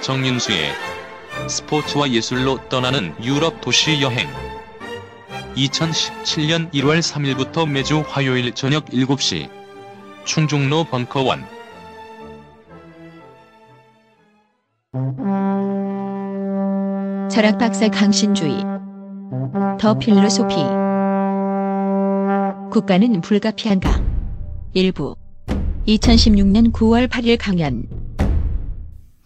정윤수의 스포츠와 예술로 떠나는 유럽 도시 여행. 2017년 1월 3일부터 매주 화요일 저녁 7시 충중로 벙커원. 철학 박사 강신주의 더 필로소피. 국가는 불가피한가? 일부. 2016년 9월 8일 강연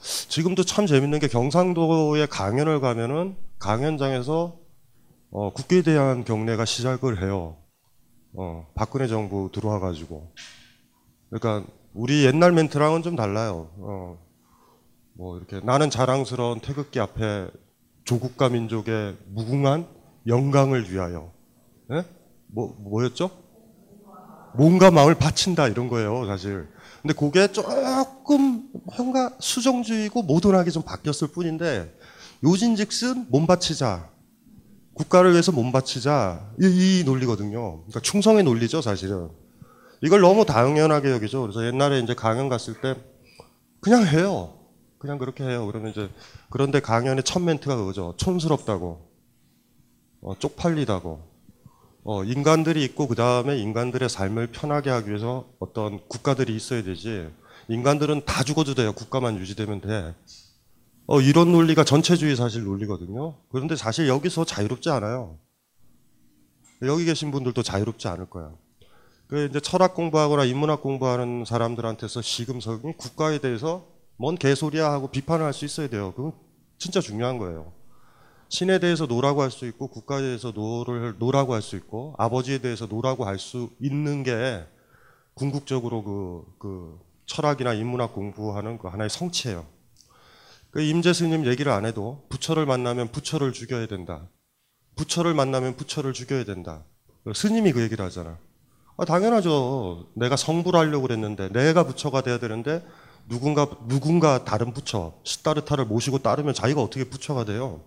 지금도 참 재밌는 게 경상도에 강연을 가면은 강연장에서 어, 국기에 대한 경례가 시작을 해요. 어, 박근혜 정부 들어와가지고. 그러니까 우리 옛날 멘트랑은 좀 달라요. 어, 뭐 이렇게 나는 자랑스러운 태극기 앞에 조국과 민족의 무궁한 영광을 위하여. 예? 뭐 뭐였죠? 몸과 마음을 바친다 이런 거예요, 사실. 근데 그게 조금 뭔가 수정주의고 모던하게 좀 바뀌었을 뿐인데 요진즉슨 몸 바치자. 국가를 위해서 몸 바치자. 이, 이 논리거든요. 그러니까 충성의 논리죠, 사실은. 이걸 너무 당연하게 여기죠. 그래서 옛날에 이제 강연 갔을 때 그냥 해요. 그냥 그렇게 해요. 그러면 이제 그런데 강연의 첫 멘트가 그거죠. 촌스럽다고. 어, 쪽팔리다고. 어, 인간들이 있고 그 다음에 인간들의 삶을 편하게 하기 위해서 어떤 국가들이 있어야 되지. 인간들은 다 죽어도 돼요. 국가만 유지되면 돼. 어, 이런 논리가 전체주의 사실 논리거든요. 그런데 사실 여기서 자유롭지 않아요. 여기 계신 분들도 자유롭지 않을 거야. 그 이제 철학 공부하거나 인문학 공부하는 사람들한테서 시금석이 국가에 대해서 뭔 개소리야 하고 비판을 할 수 있어야 돼요. 그건 진짜 중요한 거예요. 신에 대해서 no라고 할 수 있고 국가에 대해서 no를 no라고 할 수 있고 아버지에 대해서 no라고 할 수 있는 게 궁극적으로 그, 그 철학이나 인문학 공부하는 그 하나의 성취예요. 그 임제 스님 얘기를 안 해도 부처를 만나면 부처를 죽여야 된다. 부처를 만나면 부처를 죽여야 된다. 스님이 그 얘기를 하잖아. 아, 당연하죠. 내가 성불 하려고 그랬는데 내가 부처가 돼야 되는데 누군가 누군가 다른 부처 시타르타를 모시고 따르면 자기가 어떻게 부처가 돼요?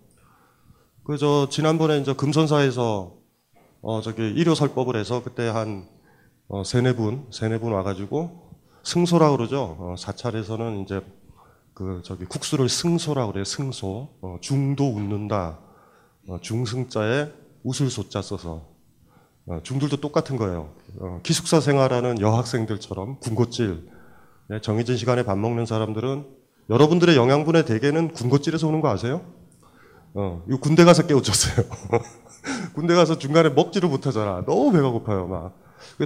그 저 지난번에 이제 금선사에서 어 저기 일요 설법을 해서 그때 한 어, 세네 분 세네 분 와가지고 승소라 그러죠. 어, 사찰에서는 이제 그 저기 국수를 승소라 그래요. 승소 어, 중도 웃는다. 어, 중승자에 웃을 소자 써서 어, 중들도 똑같은 거예요. 어, 기숙사 생활하는 여학생들처럼 군것질 네, 정해진 시간에 밥 먹는 사람들은 여러분들의 영양분의 대개는 군것질에서 오는 거 아세요? 어, 이거 군대 가서 깨우쳤어요. 군대 가서 중간에 먹지를 못하잖아. 너무 배가 고파요, 막.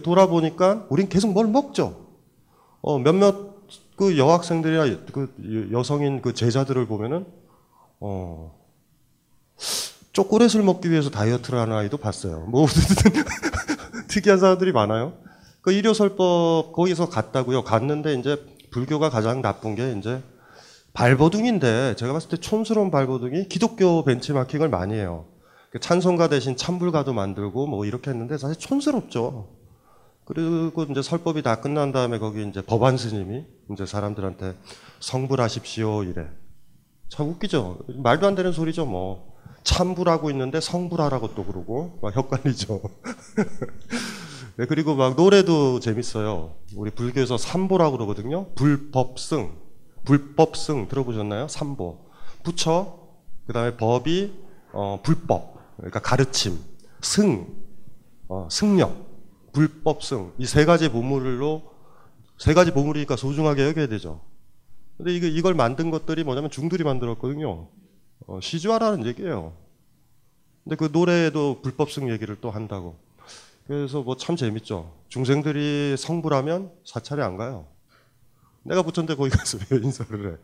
돌아보니까 우린 계속 뭘 먹죠. 어, 몇몇 그 여학생들이나 그 여성인 그 제자들을 보면은, 어, 초콜릿을 먹기 위해서 다이어트를 하는 아이도 봤어요. 뭐, 특이한 사람들이 많아요. 그 일요설법 거기서 갔다고요. 갔는데 이제 불교가 가장 나쁜 게 이제 발버둥인데 제가 봤을 때 촌스러운 발버둥이 기독교 벤치마킹을 많이 해요. 찬송가 대신 찬불가도 만들고 뭐 이렇게 했는데 사실 촌스럽죠. 그리고 이제 설법이 다 끝난 다음에 거기 이제 법안 스님이 이제 사람들한테 성불하십시오 이래. 참 웃기죠. 말도 안 되는 소리죠 뭐. 참불하고 있는데 성불하라고 또 그러고 막 헷갈리죠. 네, 그리고 막 노래도 재밌어요. 우리 불교에서 삼보라고 그러거든요. 불법승. 불법승 들어보셨나요? 삼보. 부처, 그 다음에 법이, 어, 불법. 그러니까 가르침. 승, 어, 승력. 불법승. 이 세 가지 보물로, 세 가지 보물이니까 소중하게 여겨야 되죠. 근데 이거, 이걸 만든 것들이 뭐냐면 중들이 만들었거든요. 어, 시주하라는 얘기예요. 근데 그 노래에도 불법승 얘기를 또 한다고. 그래서 뭐 참 재밌죠. 중생들이 성불하면 사찰에 안 가요. 내가 부처인데 거기 가서 왜 인사를 해.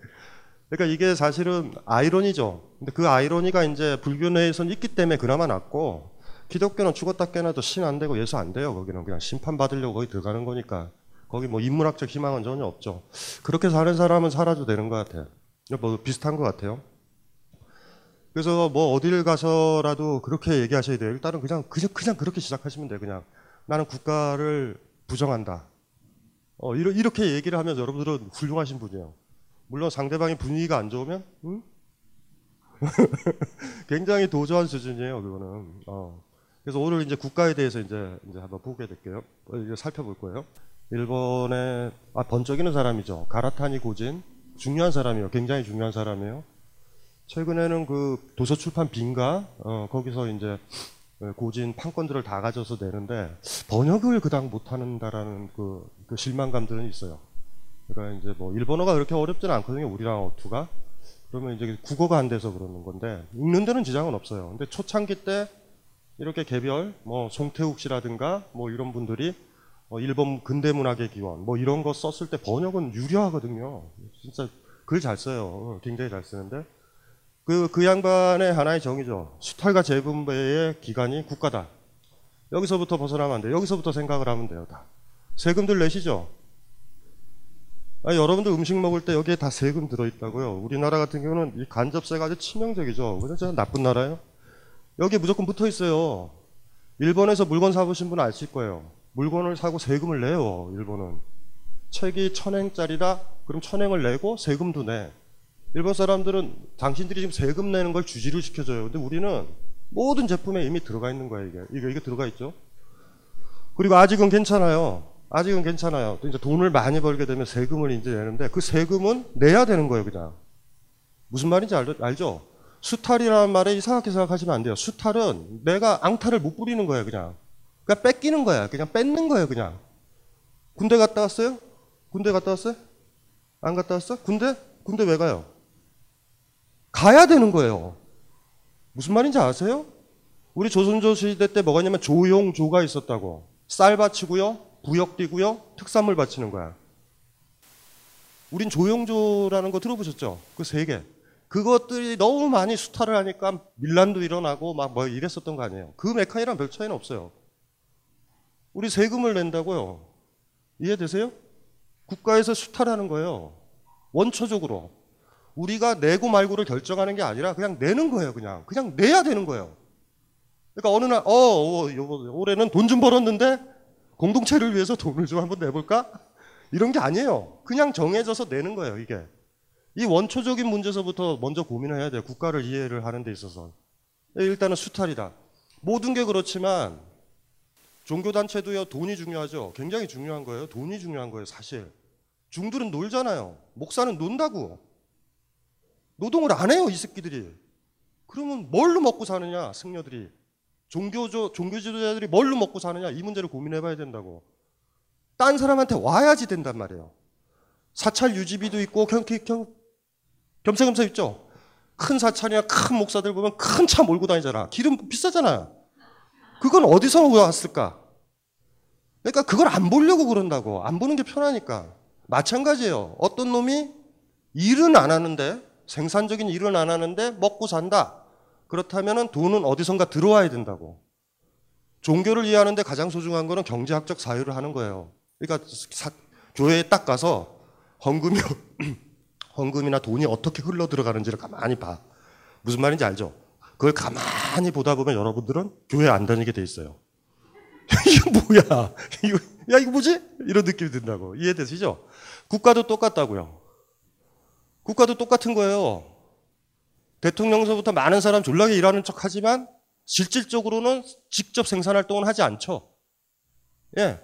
그러니까 이게 사실은 아이러니죠. 근데 그 아이러니가 이제 불교 내에서는 있기 때문에 그나마 낫고 기독교는 죽었다 깨나도 신 안 되고 예수 안 돼요. 거기는 그냥 심판 받으려고 거기 들어가는 거니까. 거기 뭐 인문학적 희망은 전혀 없죠. 그렇게 사는 사람은 살아도 되는 것 같아요. 뭐 비슷한 것 같아요. 그래서 뭐 어딜 가서라도 그렇게 얘기하셔야 돼요. 일단은 그냥 그냥 그냥 그렇게 시작하시면 돼요. 그냥 나는 국가를 부정한다. 어, 이렇게 얘기를 하면 여러분들은 훌륭하신 분이에요. 물론 상대방의 분위기가 안 좋으면 응? 굉장히 도저한 수준이에요. 그거는. 어. 그래서 오늘 이제 국가에 대해서 이제 이제 한번 보게 될게요. 어, 이제 살펴볼 거예요. 일본의 아, 번쩍이는 사람이죠. 가라타니 고진 중요한 사람이에요. 굉장히 중요한 사람이에요. 최근에는 그 도서 출판 빈가 어, 거기서 이제 고진 판권들을 다 가져서 내는데 번역을 그당 못하는다라는 그, 그 실망감들은 있어요. 그러니까 이제 뭐 일본어가 그렇게 어렵지는 않거든요. 우리랑 어투가 그러면 이제 국어가 안 돼서 그러는 건데 읽는 데는 지장은 없어요. 근데 초창기 때 이렇게 개별 뭐 송태욱 씨라든가 뭐 이런 분들이 어, 일본 근대 문학의 기원 뭐 이런 거 썼을 때 번역은 유려하거든요. 진짜 글 잘 써요. 어, 굉장히 잘 쓰는데 그, 그 양반의 하나의 정의죠. 수탈과 재분배의 기관이 국가다. 여기서부터 벗어나면 안 돼요. 여기서부터 생각을 하면 돼요. 다. 세금들 내시죠? 아니, 여러분들 음식 먹을 때 여기에 다 세금 들어있다고요. 우리나라 같은 경우는 이 간접세가 아주 치명적이죠. 제가 나쁜 나라예요. 여기에 무조건 붙어 있어요. 일본에서 물건 사보신 분은 아실 거예요. 물건을 사고 세금을 내요. 일본은. 책이 천행짜리다? 그럼 천행을 내고 세금도 내. 일본 사람들은 당신들이 지금 세금 내는 걸 주지를 시켜줘요. 근데 우리는 모든 제품에 이미 들어가 있는 거예요, 이게. 이게, 이게 들어가 있죠. 그리고 아직은 괜찮아요. 아직은 괜찮아요. 또 이제 돈을 많이 벌게 되면 세금을 이제 내는데 그 세금은 내야 되는 거예요, 그냥. 무슨 말인지 알, 알죠? 수탈이라는 말에 이상하게 생각하시면 안 돼요. 수탈은 내가 앙탈을 못 부리는 거예요, 그냥. 그냥 뺏기는 거야. 그냥 뺏는 거예요, 그냥. 군대 갔다 왔어요? 군대 갔다 왔어요? 안 갔다 왔어? 군대? 군대 왜 가요? 가야 되는 거예요. 무슨 말인지 아세요? 우리 조선조 시대 때 뭐가 있냐면 조용조가 있었다고. 쌀 바치고요, 부역 뛰고요, 특산물 바치는 거야. 우린 조용조라는 거 들어보셨죠? 그 세 개. 그것들이 너무 많이 수탈을 하니까 밀란도 일어나고 막 뭐 이랬었던 거 아니에요. 그 메카니랑 별 차이는 없어요. 우리 세금을 낸다고요. 이해되세요? 국가에서 수탈하는 거예요. 원초적으로. 우리가 내고 말고를 결정하는 게 아니라 그냥 내는 거예요, 그냥. 그냥 내야 되는 거예요. 그러니까 어느 날, 어, 어 올해는 돈 좀 벌었는데 공동체를 위해서 돈을 좀 한번 내볼까? 이런 게 아니에요. 그냥 정해져서 내는 거예요, 이게. 이 원초적인 문제서부터 먼저 고민을 해야 돼요. 국가를 이해를 하는 데 있어서. 일단은 수탈이다. 모든 게 그렇지만 종교단체도요, 돈이 중요하죠. 굉장히 중요한 거예요. 돈이 중요한 거예요, 사실. 중들은 놀잖아요. 목사는 논다고. 노동을 안 해요, 이 새끼들이. 그러면 뭘로 먹고 사느냐, 승려들이. 종교조, 종교 지도자들이 뭘로 먹고 사느냐, 이 문제를 고민해 봐야 된다고. 딴 사람한테 와야지 된단 말이에요. 사찰 유지비도 있고, 겸, 겸, 겸사겸사 있죠? 큰 사찰이나 큰 목사들 보면 큰 차 몰고 다니잖아. 기름 비싸잖아. 그건 어디서 왔을까? 그러니까 그걸 안 보려고 그런다고. 안 보는 게 편하니까. 마찬가지예요. 어떤 놈이 일은 안 하는데 생산적인 일은 안 하는데 먹고 산다. 그렇다면 돈은 어디선가 들어와야 된다고. 종교를 이해하는데 가장 소중한 거는 경제학적 사유를 하는 거예요. 그러니까 사, 교회에 딱 가서 헌금이 헌금이나 돈이 어떻게 흘러 들어가는지를 가만히 봐. 무슨 말인지 알죠? 그걸 가만히 보다 보면 여러분들은 교회 안 다니게 돼 있어요. 이거 뭐야? 야, 이거 뭐지? 이런 느낌이 든다고. 이해되시죠? 국가도 똑같다고요. 국가도 똑같은 거예요. 대통령서부터 많은 사람 졸라게 일하는 척 하지만 실질적으로는 직접 생산 활동은 하지 않죠. 예.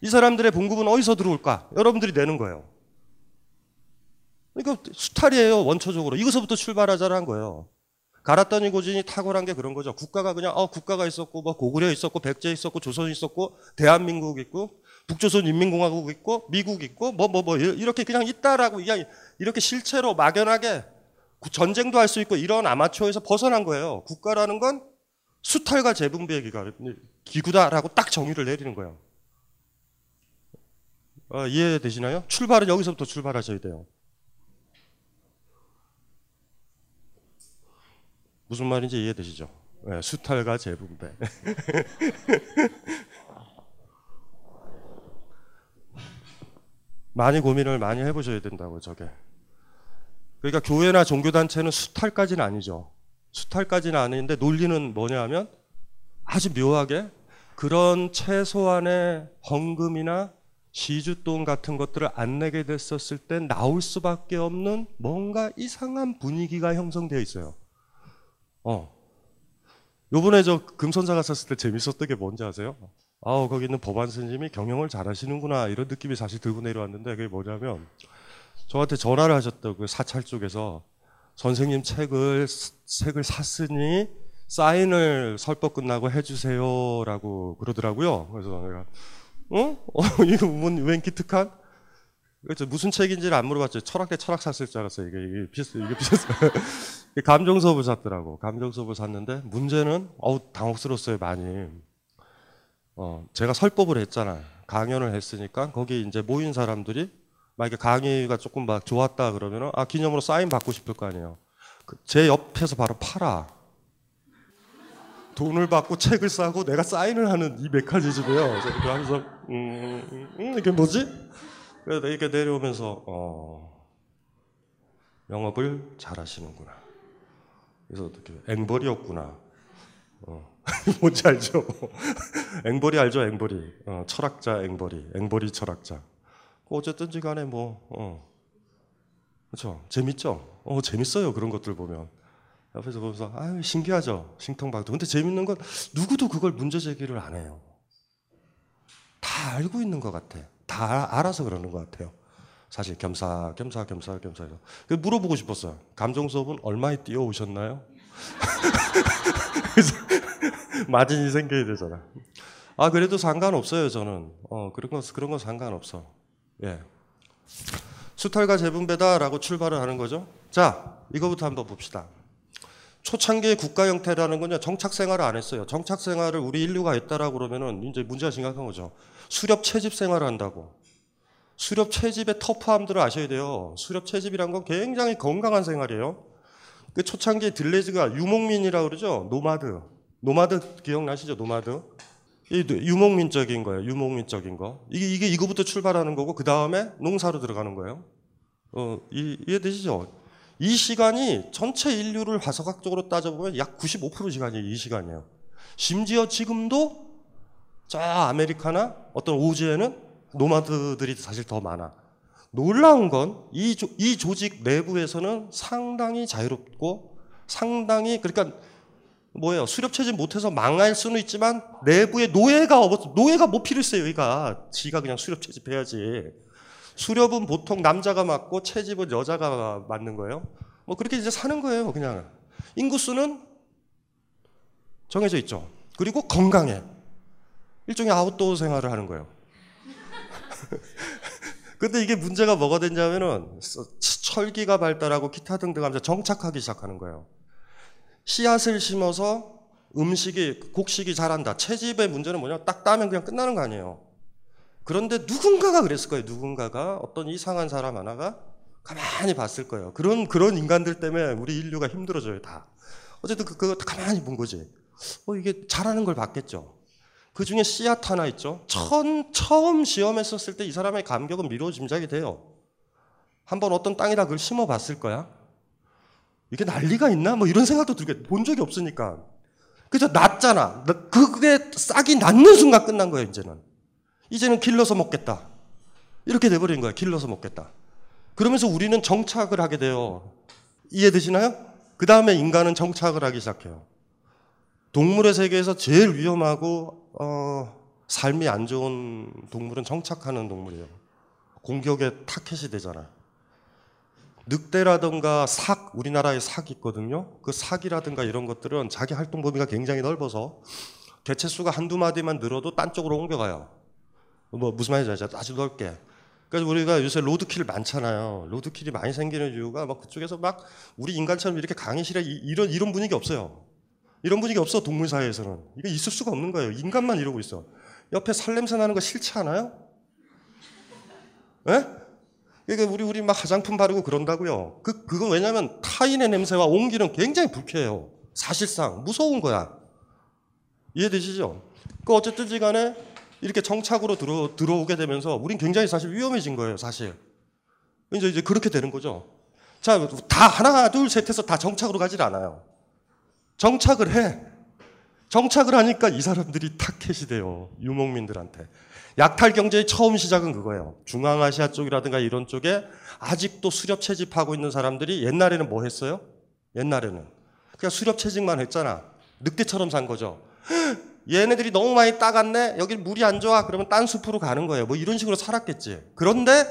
이 사람들의 봉급은 어디서 들어올까? 여러분들이 내는 거예요. 이거 수탈이에요, 원초적으로. 이것서부터 출발하자는 거예요. 갈았더니 고진이 탁월한 게 그런 거죠. 국가가 그냥, 어, 국가가 있었고, 뭐, 고구려 있었고, 백제 있었고, 조선 있었고, 대한민국 있고, 북조선 인민공화국 있고, 미국 있고, 뭐, 뭐, 뭐, 이렇게 그냥 있다라고, 그냥 이렇게 실체로 막연하게 전쟁도 할 수 있고, 이런 아마추어에서 벗어난 거예요. 국가라는 건 수탈과 재분배 기가, 기구다라고 딱 정의를 내리는 거예요. 어, 이해되시나요? 출발은 여기서부터 출발하셔야 돼요. 무슨 말인지 이해되시죠? 네, 수탈과 재분배. 많이 고민을 많이 해보셔야 된다고 저게. 그러니까 교회나 종교단체는 수탈까지는 아니죠. 수탈까지는 아닌데 논리는 뭐냐 하면 아주 묘하게 그런 최소한의 헌금이나 시주돈 같은 것들을 안 내게 됐었을 때 나올 수밖에 없는 뭔가 이상한 분위기가 형성되어 있어요. 어. 요번에 저 금손자 갔었을 때 재밌었던 게 뭔지 아세요? 아우, 거기 있는 법안 스님이 경영을 잘 하시는구나. 이런 느낌이 사실 들고 내려왔는데 그게 뭐냐면 저한테 전화를 하셨다고 그 사찰 쪽에서 선생님 책을, 책을 샀으니 사인을 설법 끝나고 해주세요라고 그러더라고요. 그래서 내가 어? 어 이거 뭔웬 기특한? 그렇죠. 무슨 책인지를 안 물어봤죠. 철학대 철학 샀을 줄 알았어요. 이게, 이게 비슷, 이게 비슷. 감정 수업을 샀더라고. 감정 수업을 샀는데 문제는 어우 당혹스러웠어요 많이. 어 제가 설법을 했잖아요. 강연을 했으니까 거기 이제 모인 사람들이 만약에 강의가 조금 막 좋았다 그러면은 아 기념으로 사인 받고 싶을 거 아니에요. 그 제 옆에서 바로 팔아. 돈을 받고 책을 사고 내가 사인을 하는 이 메커니즘이에요. 그래서 하면서 음, 음, 음, 이게 뭐지? 그래서 이렇게 내려오면서 어, 영업을 잘하시는구나. 그래서 어떻게 앵벌이었구나. 어, 뭔지 알죠? 앵벌이 알죠? 앵벌이 어, 철학자 앵벌이 앵벌이 철학자. 어쨌든지 간에 뭐 어, 그렇죠 재밌죠? 어 재밌어요 그런 것들 보면. 옆에서 보면서 아유 신기하죠 신통방통 근데 재밌는 건 누구도 그걸 문제 제기를 안 해요 다 알고 있는 것 같아 다 알아서 그러는 것 같아요 사실 겸사 겸사 겸사 겸사 물어보고 싶었어요 감정 수업은 얼마에 뛰어오셨나요? 마진이 생겨야 되잖아 아 그래도 상관없어요 저는 어 그런 거 그런 건 상관없어 예 수탈과 재분배다라고 출발을 하는 거죠 자 이거부터 한번 봅시다 초창기의 국가 형태라는 건요 정착 생활을 안 했어요. 정착 생활을 우리 인류가 했다라고 그러면은 이제 문제가 심각한 거죠. 수렵 채집 생활을 한다고. 수렵 채집의 터프함들을 아셔야 돼요. 수렵 채집이란 건 굉장히 건강한 생활이에요. 그 초창기 들뢰즈가 유목민이라고 그러죠. 노마드. 노마드 기억나시죠? 노마드. 이 유목민적인 거예요. 유목민적인 거. 이게 이게 이거부터 출발하는 거고 그 다음에 농사로 들어가는 거예요. 어, 이, 이해되시죠? 이 시간이 전체 인류를 화석학적으로 따져보면 약 95% 시간이 이 시간이에요. 심지어 지금도 저 아메리카나 어떤 오지에는 노마드들이 사실 더 많아. 놀라운 건이 이 조직 내부에서는 상당히 자유롭고 상당히 그러니까 뭐예요? 수렵 체질 못해서 망할 수는 있지만 내부에 노예가 없어 노예가 뭐 필요했어요? 여기가 지가 그냥 수렵 채집 해야지. 수렵은 보통 남자가 맡고 채집은 여자가 맡는 거예요. 뭐 그렇게 이제 사는 거예요, 그냥. 인구수는 정해져 있죠. 그리고 건강해. 일종의 아웃도어 생활을 하는 거예요. 근데 이게 문제가 뭐가 됐냐면은 철기가 발달하고 기타 등등 하면서 정착하기 시작하는 거예요. 씨앗을 심어서 음식이 곡식이 자란다. 채집의 문제는 뭐냐? 딱 따면 그냥 끝나는 거 아니에요. 그런데 누군가가 그랬을 거예요. 누군가가 어떤 이상한 사람 하나가 가만히 봤을 거예요. 그런 그런 인간들 때문에 우리 인류가 힘들어져요. 다. 어쨌든 그, 그거 가만히 본 거지. 어 이게 잘하는 걸 봤겠죠. 그 중에 씨앗 하나 있죠. 처음 처음 시험했었을 때 이 사람의 감격은 미로 짐작이 돼요. 한번 어떤 땅에다 그걸 심어 봤을 거야. 이게 난리가 있나? 뭐 이런 생각도 들게 본 적이 없으니까. 그죠? 났잖아. 그게 싹이 낳는 순간 끝난 거예요, 이제는. 이제는 길러서 먹겠다. 이렇게 돼버린 거야. 길러서 먹겠다. 그러면서 우리는 정착을 하게 돼요. 이해되시나요? 그 다음에 인간은 정착을 하기 시작해요. 동물의 세계에서 제일 위험하고 어, 삶이 안 좋은 동물은 정착하는 동물이에요. 공격에 타켓이 되잖아. 늑대라든가 삭, 우리나라에 삭 있거든요. 그 삭이라든가 이런 것들은 자기 활동 범위가 굉장히 넓어서 개체 수가 한두 마디만 늘어도 딴 쪽으로 옮겨가요. 뭐 무슨 말인지 알죠? 아주 넓게. 그래서 우리가 요새 로드킬 많잖아요. 로드킬이 많이 생기는 이유가 막 그쪽에서 막 우리 인간처럼 이렇게 강의실에 이 런 이런 분위기 없어요. 이런 분위기 없어 동물 사회에서는 이거 있을 수가 없는 거예요. 인간만 이러고 있어. 옆에 살냄새 나는 거 싫지 않아요? 예? 그러니까 우리 우리 막 화장품 바르고 그런다고요. 그 그건 왜냐하면 타인의 냄새와 온기는 굉장히 불쾌해요. 사실상 무서운 거야. 이해되시죠? 그 어쨌든지 간에 이렇게 정착으로 들어, 들어오게 되면서 우린 굉장히 사실 위험해진 거예요, 사실. 이제, 이제 그렇게 되는 거죠. 자, 다 하나, 둘, 셋 해서 다 정착으로 가질 않아요. 정착을 해. 정착을 하니까 이 사람들이 타켓이 돼요. 유목민들한테. 약탈 경제의 처음 시작은 그거예요. 중앙아시아 쪽이라든가 이런 쪽에 아직도 수렵 채집하고 있는 사람들이 옛날에는 뭐 했어요? 옛날에는. 그냥 수렵 채집만 했잖아. 늑대처럼 산 거죠. 얘네들이 너무 많이 따갔네? 여기 물이 안 좋아? 그러면 딴 숲으로 가는 거예요. 뭐 이런 식으로 살았겠지. 그런데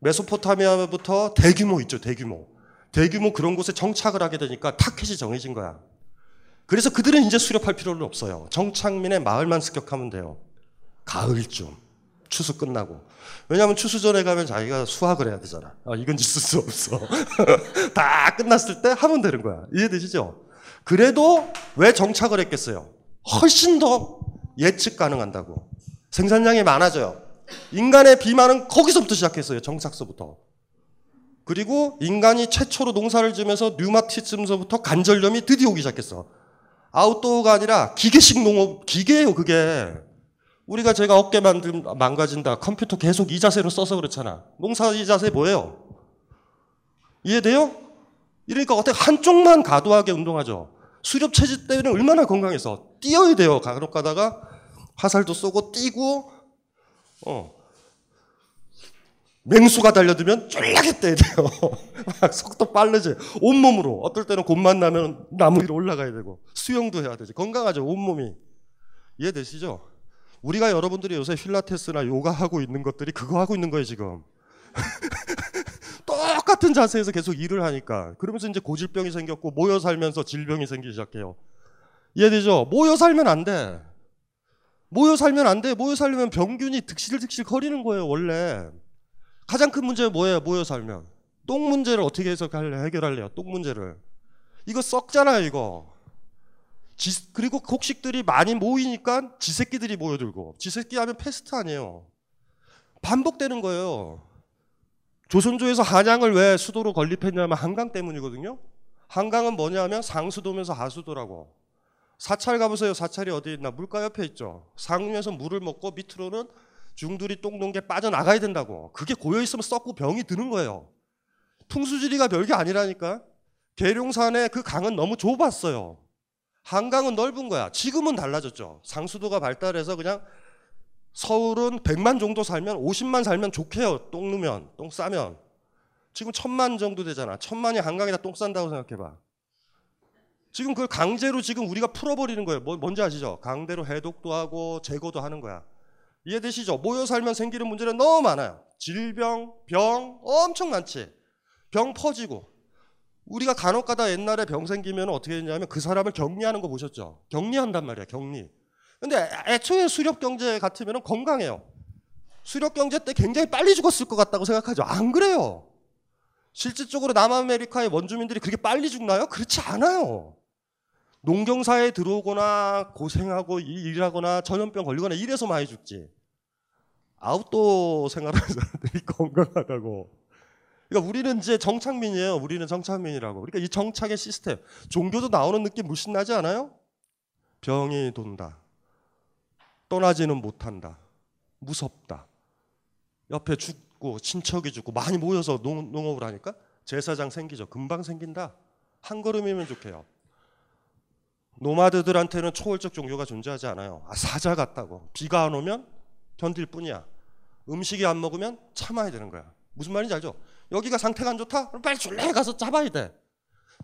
메소포타미아부터 대규모 있죠, 대규모. 대규모 그런 곳에 정착을 하게 되니까 타켓이 정해진 거야. 그래서 그들은 이제 수렵할 필요는 없어요. 정착민의 마을만 습격하면 돼요. 가을쯤. 추수 끝나고. 왜냐하면 추수 전에 가면 자기가 수확을 해야 되잖아. 아, 이건 있을 수 없어. 다 끝났을 때 하면 되는 거야. 이해되시죠? 그래도 왜 정착을 했겠어요? 훨씬 더 예측 가능한다고. 생산량이 많아져요. 인간의 비만은 거기서부터 시작했어요. 정착서부터. 그리고 인간이 최초로 농사를 지으면서 류마티즘서부터 관절염이 드디어 오기 시작했어. 아웃도어가 아니라 기계식 농업, 기계예요, 그게. 우리가 제가 어깨 만든, 망가진다. 컴퓨터 계속 이 자세로 써서 그렇잖아. 농사 이 자세 뭐예요? 이해돼요? 이러니까 어떻게 한쪽만 과도하게 운동하죠. 수렵 체질 때는 얼마나 건강해서 뛰어야 돼요. 간혹 가다가 화살도 쏘고 뛰고 어. 맹수가 달려들면 쫄라게 떼야 돼요. 막 속도 빠르지. 온몸으로. 어떨 때는 곧만 나면 나무 위로 올라가야 되고. 수영도 해야 되지. 건강하죠. 온몸이. 이해되시죠? 우리가 여러분들이 요새 필라테스나 요가 하고 있는 것들이 그거 하고 있는 거예요, 지금. 똑같은 자세에서 계속 일을 하니까. 그러면서 이제 고질병이 생겼고 모여 살면서 질병이 생기기 시작해요. 이해되죠? 모여 살면 안 돼. 모여 살면 안 돼. 모여 살면 병균이 득실득실 거리는 거예요, 원래. 가장 큰 문제는 뭐예요, 모여 살면? 똥 문제를 어떻게 해석할래, 해결할래요, 똥 문제를. 이거 썩잖아요, 이거. 지, 그리고 곡식들이 많이 모이니까 지새끼들이 모여들고, 지새끼 하면 패스트 아니에요. 반복되는 거예요. 조선조에서 한양을 왜 수도로 건립했냐면 한강 때문이거든요. 한강은 뭐냐면 상수도면서 하수도라고. 사찰 가보세요. 사찰이 어디 있나? 물가 옆에 있죠. 상류에서 물을 먹고 밑으로는 중들이 똥 놓은 게 빠져나가야 된다고. 그게 고여있으면 썩고 병이 드는 거예요. 풍수지리가 별게 아니라니까. 계룡산의 그 강은 너무 좁았어요. 한강은 넓은 거야. 지금은 달라졌죠. 상수도가 발달해서 그냥 서울은 100만 정도 살면 50만 살면 좋게요. 똥 누면, 똥 싸면. 지금 천만 정도 되잖아. 천만이 한강에다 똥 싼다고 생각해봐. 지금 그걸 강제로 지금 우리가 풀어버리는 거예요. 뭐, 뭔지 아시죠? 강제로 해독도 하고 제거도 하는 거야. 이해되시죠? 모여 살면 생기는 문제는 너무 많아요. 질병, 병 엄청 많지. 병 퍼지고. 우리가 간혹 가다 옛날에 병 생기면 어떻게 했냐면 그 사람을 격리하는 거 보셨죠? 격리한단 말이야, 격리. 근데 애초에 수렵 경제 같으면 건강해요. 수렵 경제 때 굉장히 빨리 죽었을 것 같다고 생각하죠. 안 그래요. 실질적으로 남아메리카의 원주민들이 그렇게 빨리 죽나요? 그렇지 않아요. 농경사에 들어오거나 고생하고 일하거나 전염병 걸리거나 이래서 많이 죽지. 아웃도어 생활하는 사람들이 건강하다고. 그러니까 우리는 이제 정착민이에요. 우리는 정착민이라고. 그러니까 이 정착의 시스템, 종교도 나오는 느낌 물씬 나지 않아요? 병이 돈다. 떠나지는 못한다. 무섭다. 옆에 죽고 친척이 죽고 많이 모여서 농, 농업을 하니까 제사장 생기죠. 금방 생긴다. 한 걸음이면 좋게요. 노마드들한테는 초월적 종교가 존재하지 않아요. 아, 사자 같다고. 비가 안 오면 견딜 뿐이야. 음식이 안 먹으면 참아야 되는 거야. 무슨 말인지 알죠? 여기가 상태가 안 좋다? 그럼 빨리 줄래 가서 잡아야 돼.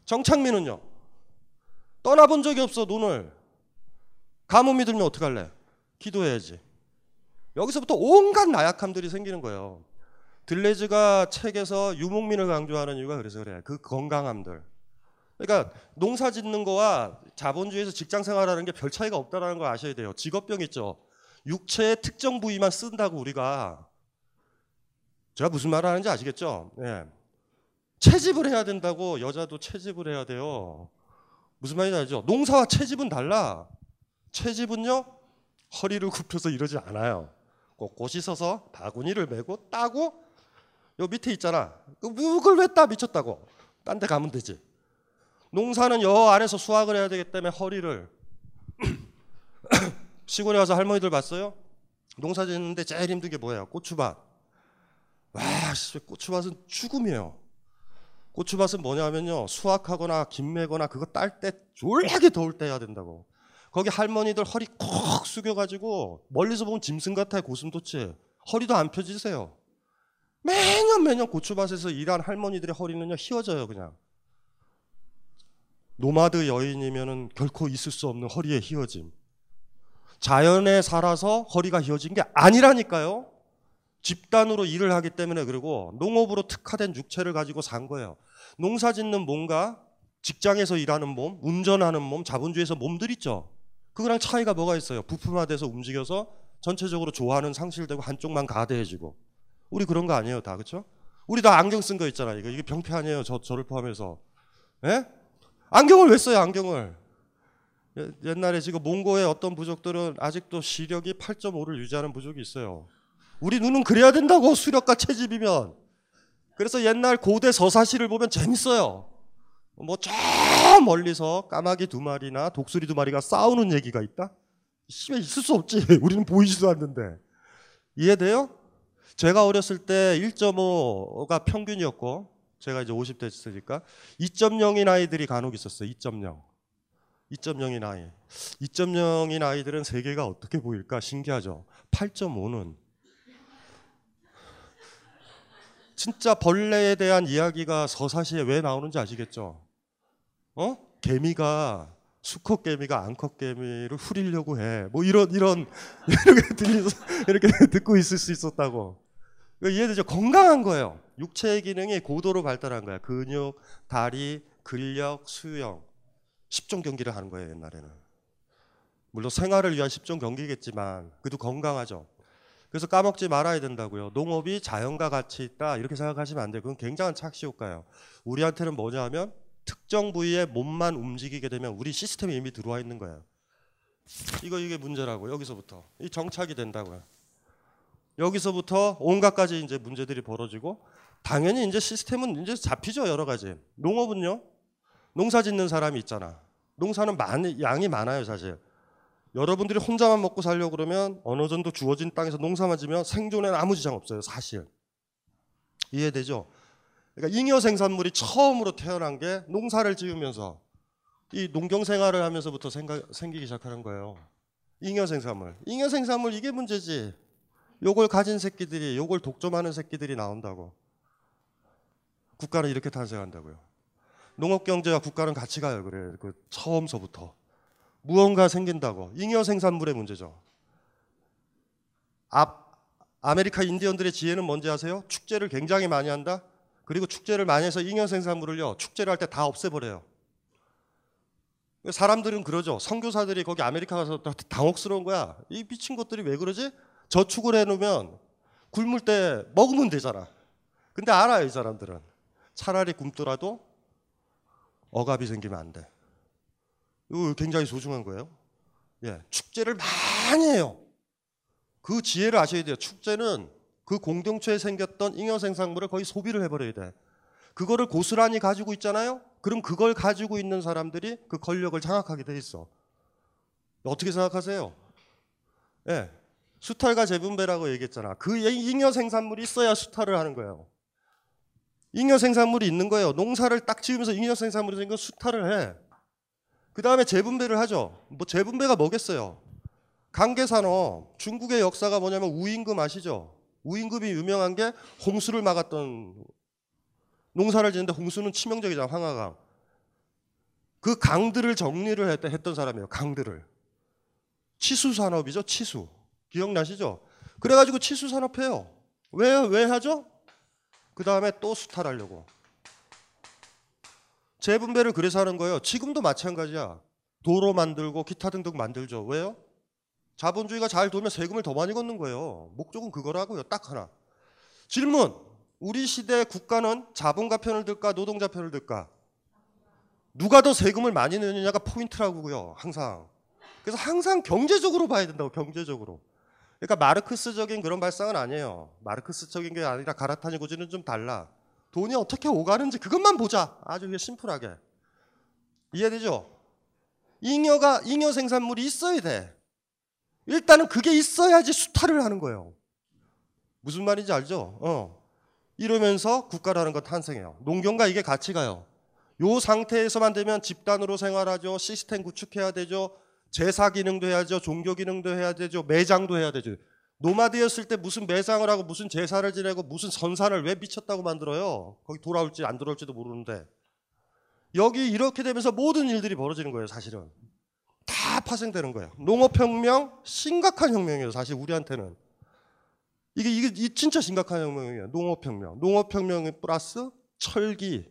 정착민은요. 떠나본 적이 없어 눈을. 가뭄이 들면 어떡할래? 기도해야지. 여기서부터 온갖 나약함들이 생기는 거예요. 들레즈가 책에서 유목민을 강조하는 이유가 그래서 그래. 그 건강함들. 그러니까 농사 짓는 거와 자본주의에서 직장 생활하는 게 별 차이가 없다는 걸 아셔야 돼요. 직업병 있죠. 육체의 특정 부위만 쓴다고 우리가 제가 무슨 말을 하는지 아시겠죠? 네. 채집을 해야 된다고 여자도 채집을 해야 돼요. 무슨 말인지 알죠? 농사와 채집은 달라. 채집은요 허리를 굽혀서 이러지 않아요. 꼿꼿이 서서 바구니를 메고 따고 요 밑에 있잖아. 그걸 왜 따 미쳤다고? 딴 데 가면 되지. 농사는 여 안에서 수확을 해야 되기 때문에 허리를 시골에 와서 할머니들 봤어요? 농사 짓는데 제일 힘든 게 뭐예요? 고추밭. 와, 고추밭은 죽음이에요. 고추밭은 뭐냐면요. 수확하거나 김매거나 그거 딸 때 졸라게 더울 때 해야 된다고. 거기 할머니들 허리 콕 숙여가지고 멀리서 보면 짐승 같아요. 고슴도치. 허리도 안 펴지세요. 매년 매년 고추밭에서 일한 할머니들의 허리는요 휘어져요 그냥. 노마드 여인이면은 결코 있을 수 없는 허리의 휘어짐. 자연에 살아서 허리가 휘어진 게 아니라니까요. 집단으로 일을 하기 때문에 그리고 농업으로 특화된 육체를 가지고 산 거예요. 농사 짓는 몸과 직장에서 일하는 몸, 운전하는 몸, 자본주의에서 몸들 있죠. 그거랑 차이가 뭐가 있어요? 부품화돼서 움직여서 전체적으로 좋아하는 상실되고 한쪽만 가대해지고. 우리 그런 거 아니에요, 다 그렇죠? 우리 다 안경 쓴 거 있잖아요. 이거 이게 병폐 아니에요, 저 저를 포함해서. 예? 안경을 왜 써요, 안경을? 옛날에 지금 몽고의 어떤 부족들은 아직도 시력이 8.5를 유지하는 부족이 있어요. 우리 눈은 그래야 된다고 수력과 채집이면. 그래서 옛날 고대 서사시를 보면 재밌어요. 뭐 저 멀리서 까마귀 두 마리나 독수리 두 마리가 싸우는 얘기가 있다? 심해 있을 수 없지. 우리는 보이지도 않는데. 이해돼요? 제가 어렸을 때 1.5가 평균이었고 제가 이제 50대 있으니까 2.0인 아이들이 간혹 있었어요. 2.0. 2.0인 아이. 2.0인 아이들은 세계가 어떻게 보일까 신기하죠. 8.5는 진짜 벌레에 대한 이야기가 서사시에 왜 나오는지 아시겠죠? 어? 개미가 수컷 개미가 암컷 개미를 후리려고 해. 뭐 이런 이런 이렇게 들리 이렇게 듣고 있을 수 있었다고. 이해되죠? 건강한 거예요. 육체의 기능이 고도로 발달한 거야. 근육, 다리, 근력, 수영. 10종 경기를 하는 거예요, 옛날에는. 물론 생활을 위한 10종 경기겠지만 그래도 건강하죠. 그래서 까먹지 말아야 된다고요. 농업이 자연과 같이 있다 이렇게 생각하시면 안 돼요. 그건 굉장한 착시효과예요. 우리한테는 뭐냐면 특정 부위에 몸만 움직이게 되면 우리 시스템에 이미 들어와 있는 거예요. 이거 이게 문제라고 여기서부터 이 정착이 된다고요. 여기서부터 온갖 가지 이제 문제들이 벌어지고 당연히 이제 시스템은 이제 잡히죠 여러 가지. 농업은요 농사 짓는 사람이 있잖아. 농사는 많이 양이 많아요 사실. 여러분들이 혼자만 먹고 살려고 그러면 어느 정도 주어진 땅에서 농사만 지면 생존에는 아무 지장 없어요 사실. 이해되죠? 그러니까 잉여 생산물이 처음으로 태어난 게 농사를 지으면서 이 농경 생활을 하면서부터 생각, 생기기 시작하는 거예요. 잉여 생산물. 잉여 생산물 이게 문제지. 요걸 가진 새끼들이 요걸 독점하는 새끼들이 나온다고. 국가는 이렇게 탄생한다고요. 농업 경제와 국가는 같이 가요. 그래. 그 처음서부터 무언가 생긴다고. 잉여 생산물의 문제죠. 앞 아메리카 인디언들의 지혜는 뭔지 아세요? 축제를 굉장히 많이 한다. 그리고 축제를 많이 해서 잉여 생산물을요. 축제를 할 때 다 없애버려요. 사람들은 그러죠. 선교사들이 거기 아메리카 가서 당혹스러운 거야. 이 미친 것들이 왜 그러지? 저축을 해놓으면 굶을 때 먹으면 되잖아. 근데 알아요, 이 사람들은. 차라리 굶더라도 억압이 생기면 안 돼. 굉장히 소중한 거예요. 예, 축제를 많이 해요. 그 지혜를 아셔야 돼요. 축제는 그 공동체에 생겼던 잉여 생산물을 거의 소비를 해버려야 돼. 그거를 고스란히 가지고 있잖아요. 그럼 그걸 가지고 있는 사람들이 그 권력을 장악하게 돼 있어. 어떻게 생각하세요? 예, 수탈과 재분배라고 얘기했잖아. 그 잉여 생산물이 있어야 수탈을 하는 거예요. 잉여 생산물이 있는 거예요. 농사를 딱 지으면서 잉여 생산물이 생긴 수탈을 해. 그 다음에 재분배를 하죠. 뭐 재분배가 뭐겠어요? 강계산업. 중국의 역사가 뭐냐면 우임금 아시죠? 우임금이 유명한 게 홍수를 막았던 농사를 짓는데 홍수는 치명적이잖아 황하강. 그 강들을 정리를 했던 사람이에요. 강들을. 치수 산업이죠. 치수. 기억나시죠? 그래가지고 치수 산업해요. 왜, 왜 하죠? 그 다음에 또 수탈하려고. 재분배를 그래서 하는 거예요. 지금도 마찬가지야. 도로 만들고 기타 등등 만들죠. 왜요? 자본주의가 잘 돌면 세금을 더 많이 걷는 거예요. 목적은 그거라고요. 딱 하나. 질문. 우리 시대 국가는 자본가 편을 들까 노동자 편을 들까? 누가 더 세금을 많이 내느냐가 포인트라고요. 항상. 그래서 항상 경제적으로 봐야 된다고 경제적으로. 그러니까 마르크스적인 그런 발상은 아니에요. 마르크스적인 게 아니라 가라타니 고지는 좀 달라. 돈이 어떻게 오가는지 그것만 보자. 아주 심플하게. 이해되죠? 잉여가 잉여 생산물이 있어야 돼. 일단은 그게 있어야지 수탈을 하는 거예요. 무슨 말인지 알죠? 어. 이러면서 국가라는 건 탄생해요. 농경과 이게 같이 가요. 요 상태에서만 되면 집단으로 생활하죠. 시스템 구축해야 되죠. 제사 기능도 해야죠. 종교 기능도 해야 되죠. 매장도 해야 되죠. 노마드였을 때 무슨 매장을 하고 무슨 제사를 지내고 무슨 선산을 왜 미쳤다고 만들어요? 거기 돌아올지 안 돌아올지도 모르는데 여기 이렇게 되면서 모든 일들이 벌어지는 거예요, 사실은. 다 파생되는 거예요. 농업혁명 심각한 혁명이에요, 사실 우리한테는. 이게 이게 이 진짜 심각한 혁명이에요. 농업혁명. 농업혁명 플러스 철기.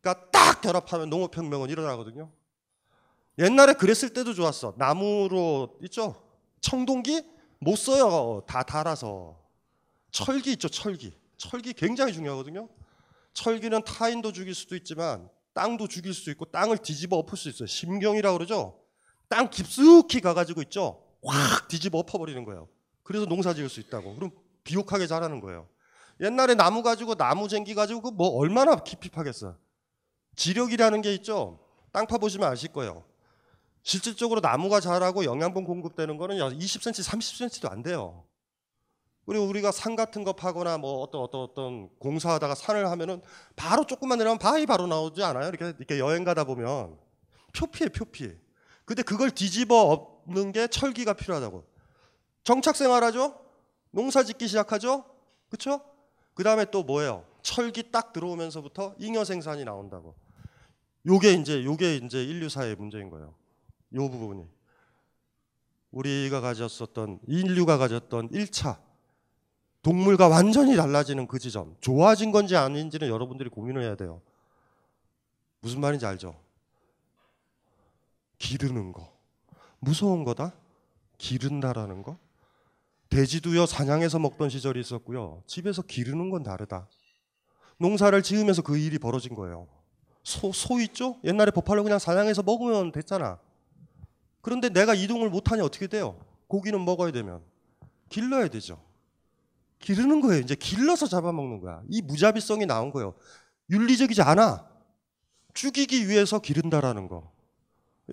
그러니까 딱 결합하면 농업혁명은 일어나거든요. 옛날에 그랬을 때도 좋았어. 나무로 있죠. 청동기 못 써요. 다 달아서. 철기 있죠, 철기. 철기 굉장히 중요하거든요. 철기는 타인도 죽일 수도 있지만 땅도 죽일 수 있고 땅을 뒤집어 엎을 수 있어요. 심경이라고 그러죠. 땅 깊숙이 가가지고 있죠. 확 뒤집어 엎어버리는 거예요. 그래서 농사 지을 수 있다고. 그럼 비옥하게 자라는 거예요. 옛날에 나무 가지고 나무 쟁기 가지고 그뭐 얼마나 깊이 파겠어. 지력이라는 게 있죠. 땅 파보시면 아실 거예요. 실질적으로 나무가 자라고 영양분 공급되는 거는 20cm, 30cm도 안 돼요. 그리고 우리가 산 같은 거 파거나 뭐 어떤 어떤 어떤 공사하다가 산을 하면은 바로 조금만 내려면 바위 바로 나오지 않아요? 이렇게 이렇게 여행 가다 보면 표피에 표피. 근데 그걸 뒤집어 엎는 게 철기가 필요하다고. 정착 생활하죠? 농사 짓기 시작하죠? 그렇죠? 그다음에 또 뭐예요? 철기 딱 들어오면서부터 잉여 생산이 나온다고. 요게 이제 요게 이제 인류사의 문제인 거예요. 요 부분이. 우리가 가졌었던 인류가 가졌던 1차 동물과 완전히 달라지는 그 지점. 좋아진 건지 아닌지는 여러분들이 고민을 해야 돼요. 무슨 말인지 알죠? 기르는 거. 무서운 거다? 기른다라는 거? 돼지도요, 사냥해서 먹던 시절이 있었고요. 집에서 기르는 건 다르다. 농사를 지으면서 그 일이 벌어진 거예요. 소, 소 있죠? 옛날에 버팔로 그냥 사냥해서 먹으면 됐잖아. 그런데 내가 이동을 못하니 어떻게 돼요? 고기는 먹어야 되면. 길러야 되죠. 기르는 거예요. 이제 길러서 잡아먹는 거야. 이 무자비성이 나온 거예요. 윤리적이지 않아. 죽이기 위해서 기른다라는 거.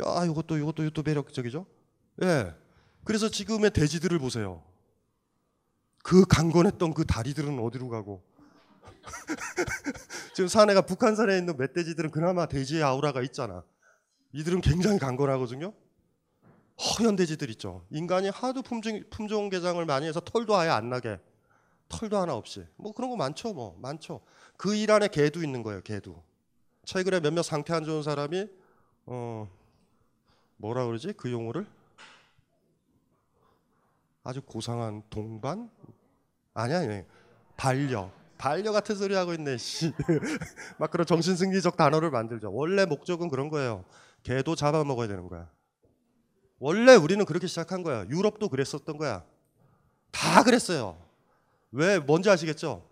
야, 이것도 이것도 이것도 매력적이죠. 예. 그래서 지금의 돼지들을 보세요. 그 강건했던 그 다리들은 어디로 가고? 지금 사내가 북한산에 있는 멧돼지들은 그나마 돼지의 아우라가 있잖아. 이들은 굉장히 강건하거든요. 허연 돼지들 있죠. 인간이 하도 품종, 품종 개장을 많이 해서 털도 아예 안 나게. 털도 하나 없이. 뭐 그런 거 많죠, 뭐. 많죠. 그 일 안에 개도 있는 거예요, 개도. 최근에 몇몇 상태 안 좋은 사람이, 어, 뭐라 그러지? 그 용어를? 아주 고상한 동반? 아니야, 아니. 반려. 반려 같은 소리 하고 있네, 씨. 막 그런 정신승리적 단어를 만들죠. 원래 목적은 그런 거예요. 개도 잡아먹어야 되는 거야. 원래 우리는 그렇게 시작한 거야. 유럽도 그랬었던 거야. 다 그랬어요. 왜 뭔지 아시겠죠?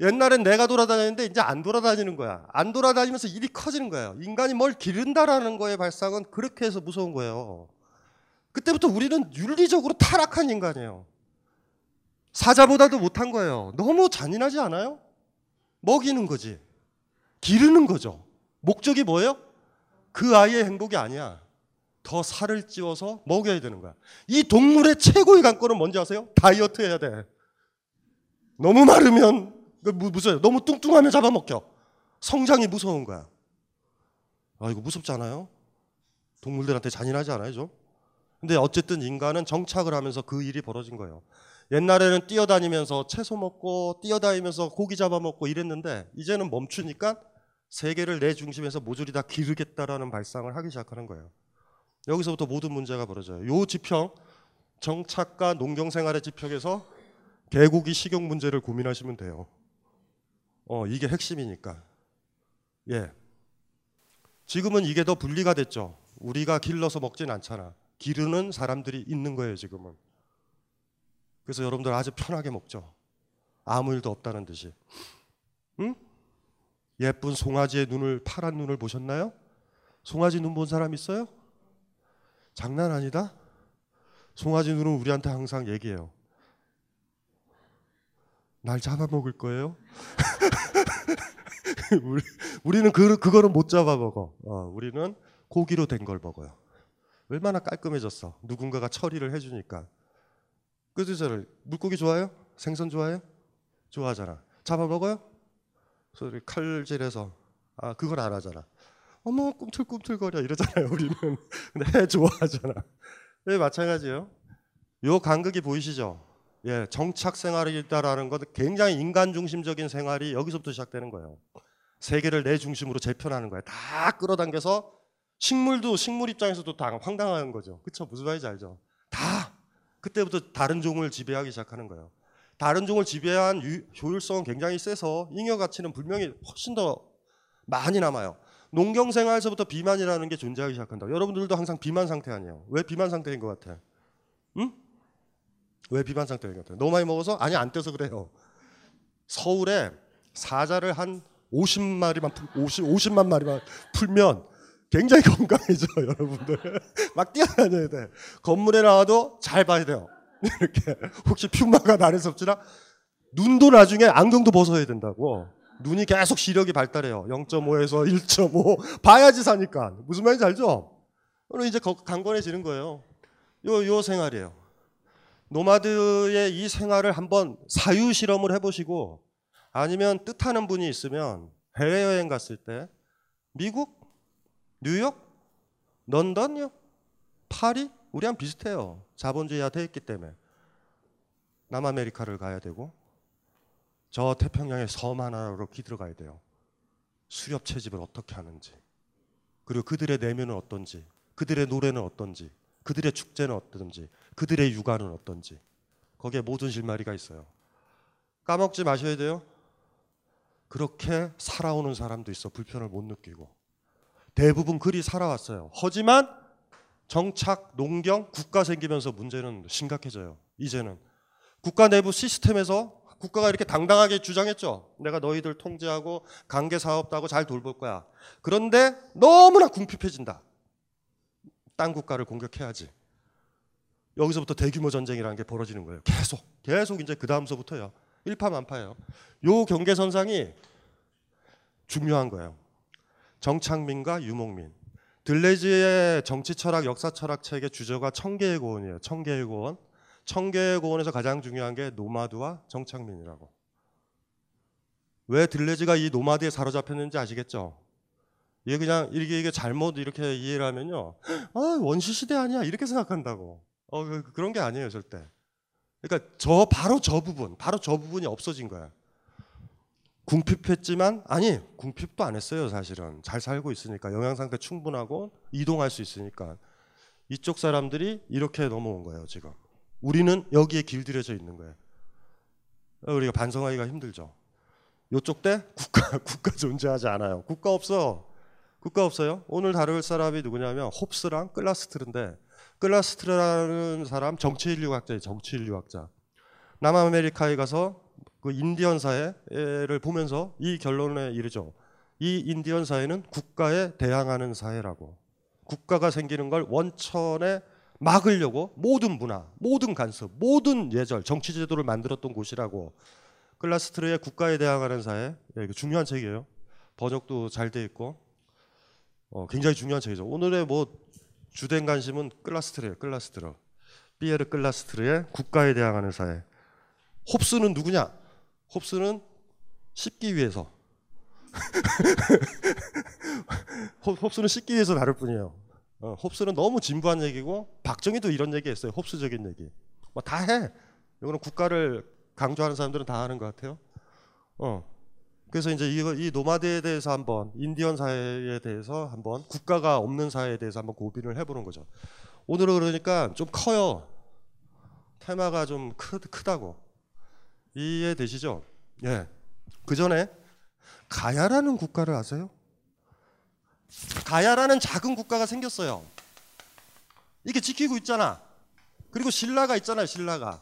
옛날엔 내가 돌아다녔는데 이제 안 돌아다니는 거야. 안 돌아다니면서 일이 커지는 거예요. 인간이 뭘 기른다라는 거의 발상은 그렇게 해서 무서운 거예요. 그때부터 우리는 윤리적으로 타락한 인간이에요. 사자보다도 못한 거예요. 너무 잔인하지 않아요? 먹이는 거지. 기르는 거죠. 목적이 뭐예요? 그 아이의 행복이 아니야. 더 살을 찌워서 먹여야 되는 거야. 이 동물의 최고의 관건은 뭔지 아세요? 다이어트 해야 돼. 너무 마르면 무서워요. 너무 뚱뚱하면 잡아먹혀. 성장이 무서운 거야. 아 이거 무섭지 않아요? 동물들한테 잔인하지 않아요, 좀? 근데 어쨌든 인간은 정착을 하면서 그 일이 벌어진 거예요. 옛날에는 뛰어다니면서 채소 먹고 뛰어다니면서 고기 잡아먹고 이랬는데 이제는 멈추니까 세계를 내 중심에서 모조리 다 기르겠다라는 발상을 하기 시작하는 거예요. 여기서부터 모든 문제가 벌어져요. 요 지평 정착과 농경생활의 지평에서 개고기 식용 문제를 고민하시면 돼요. 어, 이게 핵심이니까. 예. 지금은 이게 더 분리가 됐죠. 우리가 길러서 먹진 않잖아. 기르는 사람들이 있는 거예요, 지금은. 그래서 여러분들 아주 편하게 먹죠. 아무 일도 없다는 듯이. 응? 예쁜 송아지의 눈을 파란 눈을 보셨나요? 송아지 눈 본 사람 있어요? 장난 아니다. 눈은 우리한테 항상 얘기해요. 날 잡아먹을 거예요? 우리, 우리는 그, 그거는 못 잡아먹어. 어, 우리는 고기로 된 걸 먹어요. 얼마나 깔끔해졌어. 누군가가 처리를 해주니까. 그죠? 물고기 좋아요? 생선 좋아해요? 좋아하잖아. 잡아먹어요? 우리 칼질해서 아 그걸 안 하잖아. 어머 꿈틀꿈틀거려 이러잖아요 우리는. 근데 해 좋아하잖아. 네 마찬가지예요. 요 간극이 보이시죠? 예, 정착 생활이다라는 것 굉장히 인간 중심적인 생활이 여기서부터 시작되는 거예요. 세계를 내 중심으로 재편하는 거예요. 다 끌어당겨서 식물도 식물 입장에서도 다 황당한 거죠. 그쵸? 무슨 말인지 알죠? 다 그때부터 다른 종을 지배하기 시작하는 거예요. 다른 종을 지배한 유, 효율성은 굉장히 세서 잉여 가치는 분명히 훨씬 더 많이 남아요. 농경 생활에서부터 비만이라는 게 존재하기 시작한다. 여러분들도 항상 비만 상태 아니에요. 왜 비만 상태인 것 같아? 응? 왜 비만 상태인 것 같아? 너무 많이 먹어서? 아니 안 떼서 그래요. 서울에 사자를 한 50마리만 50 50만 마리만 풀면 굉장히 건강해져 여러분들. 막 뛰어다녀야 돼. 건물에 나와도 잘 봐야 돼요. 이렇게 혹시 퓨마가 나를 섭지나 눈도 나중에 안경도 벗어야 된다고. 눈이 계속 시력이 발달해요. 0.5에서 1.5 봐야지 사니까 무슨 말인지 알죠? 오늘 이제 강건해지는 거예요. 요 요 생활이에요. 노마드의 이 생활을 한번 사유 실험을 해보시고 아니면 뜻하는 분이 있으면 해외여행 갔을 때 미국, 뉴욕, 런던요, 파리 우리랑 비슷해요. 자본주의화 돼 있기 때문에 남아메리카를 가야 되고 저 태평양의 섬 하나로 기들어가야 돼요. 수렵 채집을 어떻게 하는지 그리고 그들의 내면은 어떤지 그들의 노래는 어떤지 그들의 축제는 어떤지 그들의 육아는 어떤지 거기에 모든 실마리가 있어요. 까먹지 마셔야 돼요. 그렇게 살아오는 사람도 있어 불편을 못 느끼고 대부분 그리 살아왔어요. 하지만 정착, 농경, 국가 생기면서 문제는 심각해져요. 이제는 국가 내부 시스템에서 국가가 이렇게 당당하게 주장했죠. 내가 너희들 통제하고 관계 사업도 하고 잘 돌볼 거야. 그런데 너무나 궁핍해진다. 딴 국가를 공격해야지. 여기서부터 대규모 전쟁이라는 게 벌어지는 거예요. 계속 계속 이제 그 다음서부터요. 일파만파예요. 요 경계선상이 중요한 거예요. 정창민과 유목민. 들레즈의 정치 철학, 역사 철학 책의 주저가 청계의 고원이에요. 청계의 고원. 청계의 고원에서 가장 중요한 게 노마드와 정창민이라고. 왜 들레즈가 이 노마드에 사로잡혔는지 아시겠죠? 이게 그냥 이게 이게 잘못 이렇게 이해를 하면요, 아 원시 시대 아니야 이렇게 생각한다고. 어 그, 그런 게 아니에요 절대. 그러니까 저 바로 저 부분, 바로 저 부분이 없어진 거야. 궁핍했지만 아니 궁핍도 안 했어요 사실은 잘 살고 있으니까 영양 상태 충분하고 이동할 수 있으니까 이쪽 사람들이 이렇게 넘어온 거예요 지금. 우리는 여기에 길들여져 있는 거예요. 우리가 반성하기가 힘들죠. 요쪽 때 국가 국가 존재하지 않아요. 국가 없어. 국가 없어요. 오늘 다룰 사람이 누구냐면 홉스랑 클라스트르인데 클라스트르라는 사람 정치인류학자예요. 정치인류학자. 남아메리카에 가서 그 인디언 사회를 보면서 이 결론에 이르죠. 이 인디언 사회는 국가에 대항하는 사회라고. 국가가 생기는 걸 원천에 막으려고 모든 문화, 모든 간섭, 모든 예절, 정치 제도를 만들었던 곳이라고. 클라스트르의 국가에 대항하는 사회, 예, 중요한 책이에요. 번역도 잘 돼 있고 어, 굉장히 중요한 책이죠. 오늘의 뭐 주된 관심은 클라스트르예요. 클라스트르. 피에르 클라스트르의 국가에 대항하는 사회. 홉스는 누구냐? 홉스는 씹기 위해서. 홉스는 씹기 위해서 다룰 뿐이에요. 어, 홉스는 너무 진부한 얘기고 박정희도 이런 얘기했어요. 홉스적인 얘기. 뭐 다 해. 이거는 국가를 강조하는 사람들은 다 하는 것 같아요. 어. 그래서 이제 이거 이 노마드에 대해서 한번 인디언 사회에 대해서 한번 국가가 없는 사회에 대해서 한번 고민을 해보는 거죠. 오늘은 그러니까 좀 커요. 테마가 좀 크, 크다고 이해되시죠? 예. 그 전에 가야라는 국가를 아세요? 가야라는 작은 국가가 생겼어요. 이게 지키고 있잖아. 그리고 신라가 있잖아요. 신라가.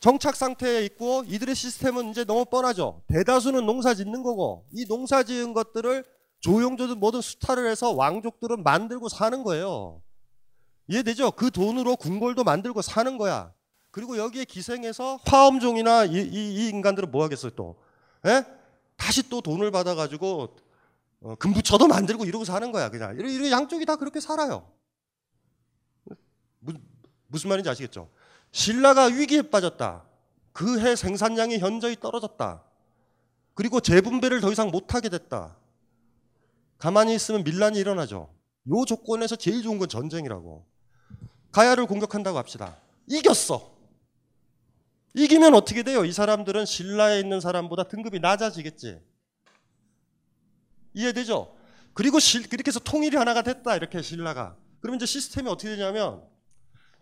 정착 상태에 있고 이들의 시스템은 이제 너무 뻔하죠. 대다수는 농사 짓는 거고 이 농사 지은 것들을 조용조든 뭐든 수탈을 해서 왕족들은 만들고 사는 거예요. 이해되죠? 그 돈으로 궁궐도 만들고 사는 거야. 그리고 여기에 기생해서 화엄종이나 이, 이, 이 인간들은 뭐 하겠어요 또? 에? 다시 또 돈을 받아가지고 어, 금부처도 만들고 이러고 사는 거야 그냥. 이런 양쪽이 다 그렇게 살아요. 무, 무슨 말인지 아시겠죠? 신라가 위기에 빠졌다. 그 해 생산량이 현저히 떨어졌다. 그리고 재분배를 더 이상 못하게 됐다. 가만히 있으면 밀란이 일어나죠. 요 조건에서 제일 좋은 건 전쟁이라고. 가야를 공격한다고 합시다. 이겼어. 이기면 어떻게 돼요? 이 사람들은 신라에 있는 사람보다 등급이 낮아지겠지. 이해되죠? 그리고 실, 그렇게 해서 통일이 하나가 됐다. 이렇게 신라가. 그러면 이제 시스템이 어떻게 되냐면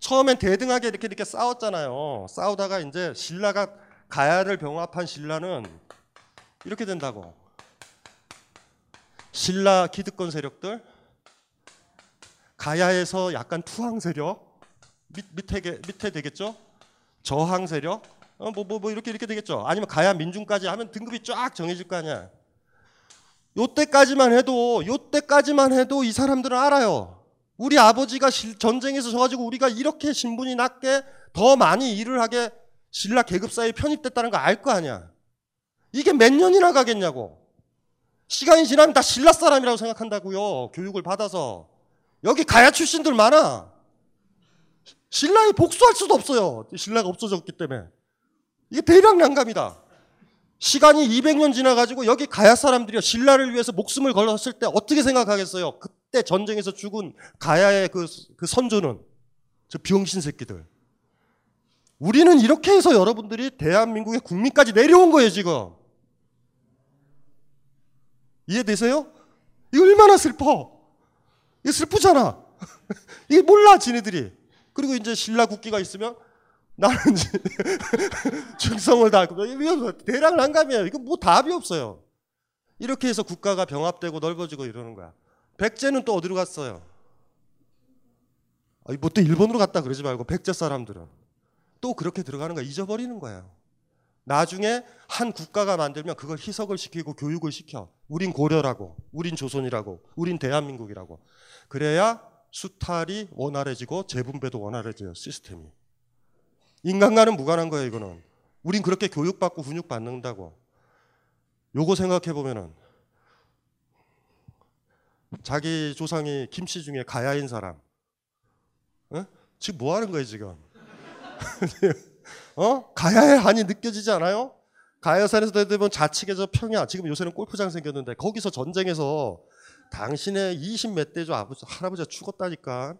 처음엔 대등하게 이렇게 이렇게 싸웠잖아요. 싸우다가 이제 신라가 가야를 병합한 신라는 이렇게 된다고. 신라 기득권 세력들 가야에서 약간 투항 세력 밑, 밑에 게- 밑에 되겠죠? 저항 세력 어, 뭐, 뭐, 뭐 이렇게 이렇게 되겠죠. 아니면 가야 민중까지 하면 등급이 쫙 정해질 거 아니야. 요때까지만 해도 요때까지만 해도 이 사람들은 알아요. 우리 아버지가 실- 전쟁에서 져가지고 우리가 이렇게 신분이 낮게 더 많이 일을 하게 신라 계급사에 편입됐다는 거 알 거 아니야. 이게 몇 년이나 가겠냐고. 시간이 지나면 다 신라 사람이라고 생각한다고요. 교육을 받아서. 여기 가야 출신들 많아. 신라에 복수할 수도 없어요. 신라가 없어졌기 때문에. 이게 대량 난감이다. 시간이 200년 지나가지고 여기 가야 사람들이요. 신라를 위해서 목숨을 걸었을 때 어떻게 생각하겠어요? 그때 전쟁에서 죽은 가야의 그, 그 선조는. 저 병신 새끼들. 우리는 이렇게 해서 여러분들이 대한민국의 국민까지 내려온 거예요, 지금. 이해되세요? 이거 얼마나 슬퍼. 이게 슬프잖아. 이게 몰라, 지네들이. 그리고 이제 신라 국기가 있으면 나는 충성을 다하고 대량 난감이에요. 이거 뭐 답이 없어요. 이렇게 해서 국가가 병합되고 넓어지고 이러는 거야. 백제는 또 어디로 갔어요? 뭐 또 일본으로 갔다 그러지 말고 백제 사람들은 또 그렇게 들어가는 거야. 잊어버리는 거예요. 나중에 한 국가가 만들면 그걸 희석을 시키고 교육을 시켜. 우린 고려라고, 우린 조선이라고, 우린 대한민국이라고. 그래야 수탈이 원활해지고 재분배도 원활해져요. 시스템이. 인간과는 무관한 거예요. 이거는. 우린 그렇게 교육받고 훈육받는다고. 요거 생각해 보면은 자기 조상이 김씨 중에 가야인 사람. 어? 지금 뭐 하는 거예요, 지금? 어? 가야의 한이 느껴지지 않아요? 가야산에서 대부분 좌측에서 평야, 지금 요새는 골프장 생겼는데 거기서 전쟁에서 당신의 20몇 아버지, 할아버지가 죽었다니까.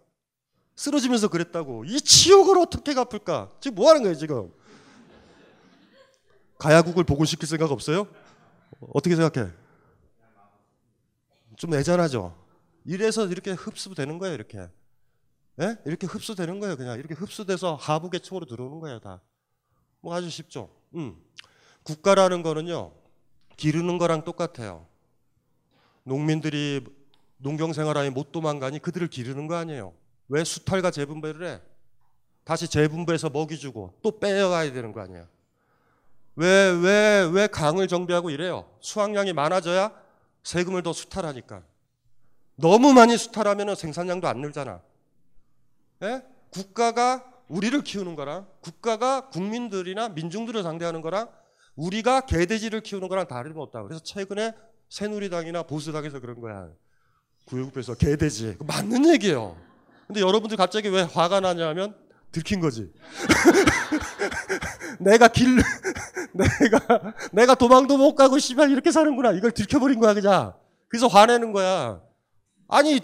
쓰러지면서 그랬다고. 이 치욕을 어떻게 갚을까? 지금 뭐 하는 거예요, 지금? 가야국을 복원시킬 생각 없어요? 어떻게 생각해? 좀 애잔하죠? 이래서 이렇게 흡수되는 거예요, 이렇게. 예? 이렇게 흡수되는 거예요, 그냥. 이렇게 흡수돼서 하부 계층으로 들어오는 거예요, 다. 뭐 아주 쉽죠. 음. 국가라는 거는요, 기르는 거랑 똑같아요. 농민들이 농경 생활하에 못 도망가니 그들을 기르는 거 아니에요. 왜 수탈과 재분배를 해? 다시 재분배해서 먹이 주고 또 빼어가야 되는 거 아니에요. 왜, 왜, 왜 강을 정비하고 이래요? 수확량이 많아져야 세금을 더 수탈하니까. 너무 많이 수탈하면 생산량도 안 늘잖아. 예? 국가가 우리를 키우는 거랑 국가가 국민들이나 민중들을 상대하는 거랑 우리가 개돼지를 키우는 거랑 다름없다. 그래서 최근에 새누리당이나 보수당에서 그런 거야. 구역에서 개돼지. 맞는 얘기예요. 근데 여러분들 갑자기 왜 화가 나냐면 들킨 거지. 내가 길 내가 내가 도망도 못 가고 씨발 이렇게 사는구나. 이걸 들켜버린 거야 그냥. 그래서 화내는 거야. 아니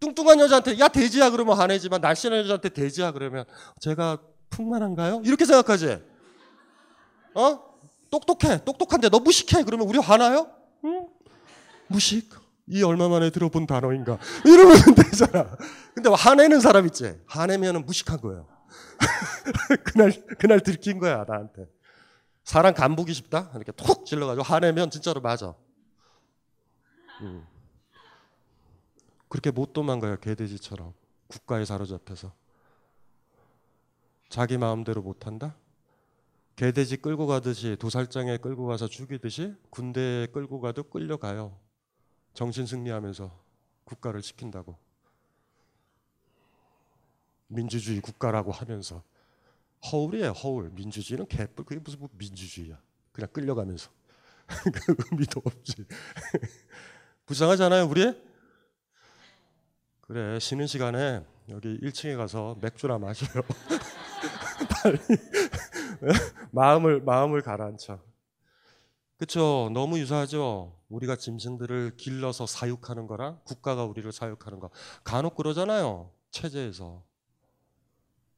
뚱뚱한 여자한테 야 돼지야 그러면 화내지만 날씬한 여자한테 돼지야 그러면 제가 풍만한가요? 이렇게 생각하지. 어? 똑똑해. 똑똑한데 너 무식해. 그러면 우리 화나요? 응? 무식. 이 얼마 만에 들어본 단어인가. 이러면 되잖아. 근데 화내는 사람 있지. 화내면은 무식한 거예요. 그날 그날 들킨 거야 나한테. 사람 간보기 싶다. 이렇게 톡 찔러가지고 화내면 진짜로 맞아. 음. 그렇게 못 도망가요 개돼지처럼 국가에 사로잡혀서 자기 마음대로 못한다. 개돼지 끌고 가듯이 도살장에 끌고 가서 죽이듯이 군대에 끌고 가도 끌려가요. 정신 승리하면서 국가를 지킨다고. 민주주의 국가라고 하면서 허울이에요 허울. 민주주의는 개뿔 그게 무슨 뭐 민주주의야. 그냥 끌려가면서 그 의미도 없지. 불쌍하잖아요 우리? 그래 쉬는 시간에 여기 1층에 가서 맥주나 마셔요. 빨리 마음을 마음을 가라앉혀. 그렇죠. 너무 유사하죠. 우리가 짐승들을 길러서 사육하는 거랑 국가가 우리를 사육하는 거. 간혹 그러잖아요. 체제에서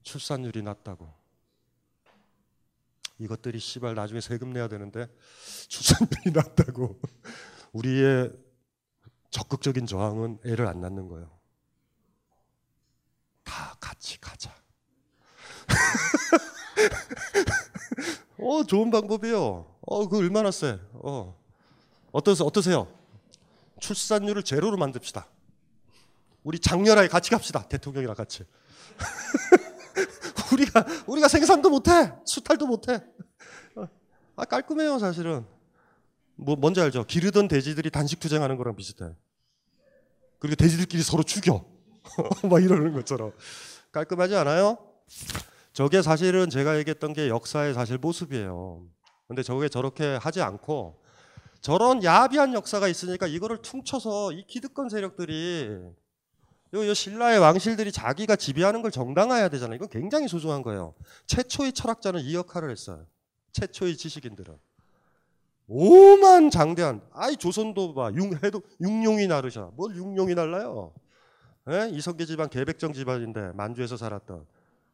출산율이 낮다고. 이것들이 씨발 나중에 세금 내야 되는데 출산율이 낮다고. 우리의 적극적인 저항은 애를 안 낳는 거예요. 다 같이 가자. 어, 좋은 방법이에요. 어, 그 얼마나 세? 어. 어떠세요? 어떠세요? 출산율을 제로로 만듭시다. 우리 장렬하게 같이 갑시다. 대통령이랑 같이. 우리가 우리가 생산도 못해, 수탈도 못해. 아 깔끔해요, 사실은. 뭐 뭔지 알죠? 기르던 돼지들이 단식 투쟁하는 거랑 비슷해. 그리고 돼지들끼리 서로 죽여. 막 이러는 것처럼 깔끔하지 않아요? 저게 사실은 제가 얘기했던 게 역사의 사실 모습이에요. 근데 저게 저렇게 하지 않고 저런 야비한 역사가 있으니까 이거를 퉁쳐서 이 기득권 세력들이 요, 요 신라의 왕실들이 자기가 지배하는 걸 정당화해야 되잖아요. 이건 굉장히 소중한 거예요. 최초의 철학자는 이 역할을 했어요. 최초의 지식인들은. 오만 장대한 아이 조선도 봐 융, 해도 육룡이 나르셔 뭘 육룡이 날라요 예? 이성계 집안 개백정 집안인데 만주에서 살았던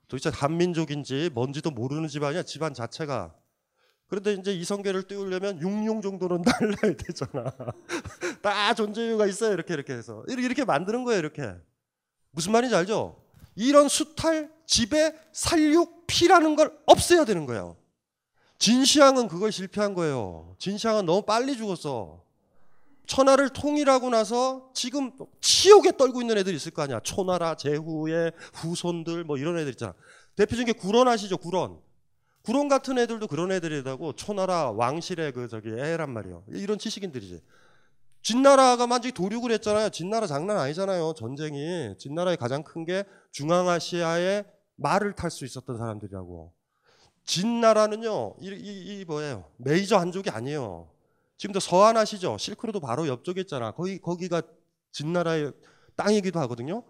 도대체 한민족인지 뭔지도 모르는 집안이야 집안 자체가 그런데 이제 이성계를 띄우려면 육룡 정도는 날라야 되잖아 다 존재 이유가 있어요 이렇게 이렇게 해서 이렇게 만드는 거예요 이렇게 무슨 말인지 알죠 이런 수탈 지배 살육 피라는 걸 없애야 되는 거예요 진시황은 그걸 실패한 거예요. 진시황은 너무 빨리 죽었어. 천하를 통일하고 나서 지금 치욕에 떨고 있는 애들 있을 거 아니야. 초나라, 제후의 후손들 뭐 이런 애들 있잖아. 대표적인 게 구론 아시죠? 구론. 구론 같은 애들도 그런 애들이라고 초나라 왕실의 그 저기 애란 말이에요. 이런 지식인들이지. 진나라가 만약에 도륙을 했잖아요. 진나라 장난 아니잖아요. 전쟁이. 진나라의 가장 큰 게 중앙아시아에 말을 탈 수 있었던 사람들이라고. 진나라는요, 이, 이, 이 뭐예요? 메이저 한족이 아니에요. 지금도 서안 아시죠? 실크로드 바로 옆쪽에 있잖아. 거기, 거기가 진나라의 땅이기도 하거든요.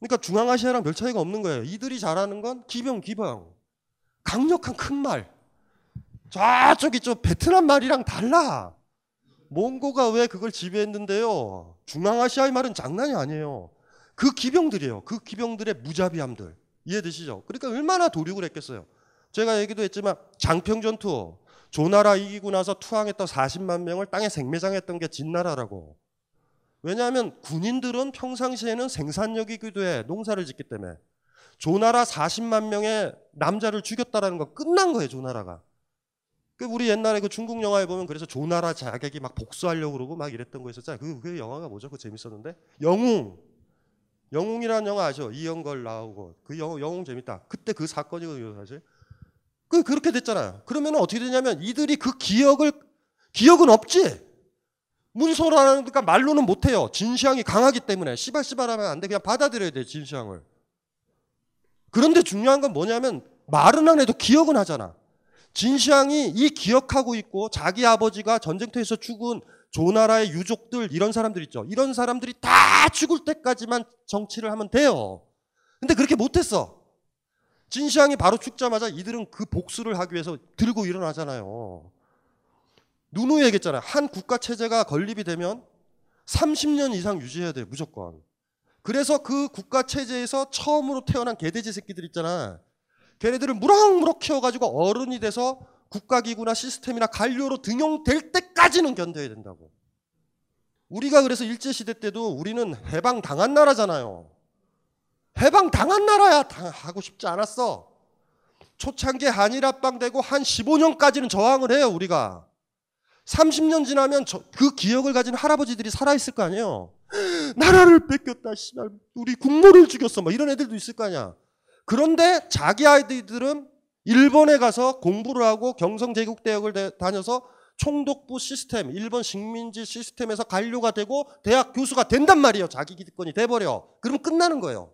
그러니까 중앙아시아랑 별 차이가 없는 거예요. 이들이 잘하는 건 기병, 기병. 강력한 큰 말. 저쪽이 저 베트남 말이랑 달라. 몽고가 왜 그걸 지배했는데요? 중앙아시아의 말은 장난이 아니에요. 그 기병들이에요. 그 기병들의 무자비함들. 이해되시죠? 그러니까 얼마나 도륙을 했겠어요. 제가 얘기도 했지만 장평 전투 조나라 이기고 나서 투항했던 40만 명을 땅에 생매장했던 게 진나라라고. 왜냐하면 군인들은 평상시에는 생산력이기도 해. 농사를 짓기 때문에. 조나라 40만 명의 남자를 죽였다라는 거 끝난 거예요, 조나라가. 그 우리 옛날에 그 중국 영화에 보면 그래서 조나라 자객이 막 복수하려고 그러고 막 이랬던 거 있었잖아요. 그, 그 영화가 뭐죠? 그 재밌었는데. 영웅. 영웅이라는 영화 아죠? 이영걸 나오고. 그 영웅, 영웅 재밌다. 그때 그 사건이거든요, 사실. 그 그렇게 됐잖아요. 그러면 어떻게 되냐면 이들이 그 기억을 기억은 없지. 문서라는 까 말로는 못 해요. 진시황이 강하기 때문에 씨발씨발하면 안 돼. 그냥 받아들여야 돼 진시황을. 그런데 중요한 건 뭐냐면 말은 안 해도 기억은 하잖아. 진시황이 이 기억하고 있고 자기 아버지가 전쟁터에서 죽은 조나라의 유족들 이런 사람들 있죠. 이런 사람들이 다 죽을 때까지만 정치를 하면 돼요. 근데 그렇게 못했어. 진시황이 바로 죽자마자 이들은 그 복수를 하기 위해서 들고 일어나잖아요. 누누이 얘기했잖아요. 한 국가 체제가 건립이 되면 30년 이상 유지해야 돼요. 무조건. 그래서 그 국가 체제에서 처음으로 태어난 개돼지 새끼들 있잖아. 걔네들을 무럭무럭 키워가지고 어른이 돼서 국가기구나 시스템이나 관료로 등용될 때까지는 견뎌야 된다고. 우리가 그래서 일제시대 때도 우리는 해방 당한 나라잖아요. 해방 당한 나라야 하고 싶지 않았어. 초창기 한일합방 되고 한 15년까지는 저항을 해요 우리가. 30년 지나면 저, 그 기억을 가진 할아버지들이 살아있을 거 아니에요. 나라를 뺏겼다, 씨발. 우리 국모를 죽였어. 뭐 이런 애들도 있을 거 아니야. 그런데 자기 아이들은 일본에 가서 공부를 하고 경성제국대학을 다녀서 총독부 시스템, 일본 식민지 시스템에서 관료가 되고 대학 교수가 된단 말이에요. 자기 기득권이 돼버려. 그럼 끝나는 거예요.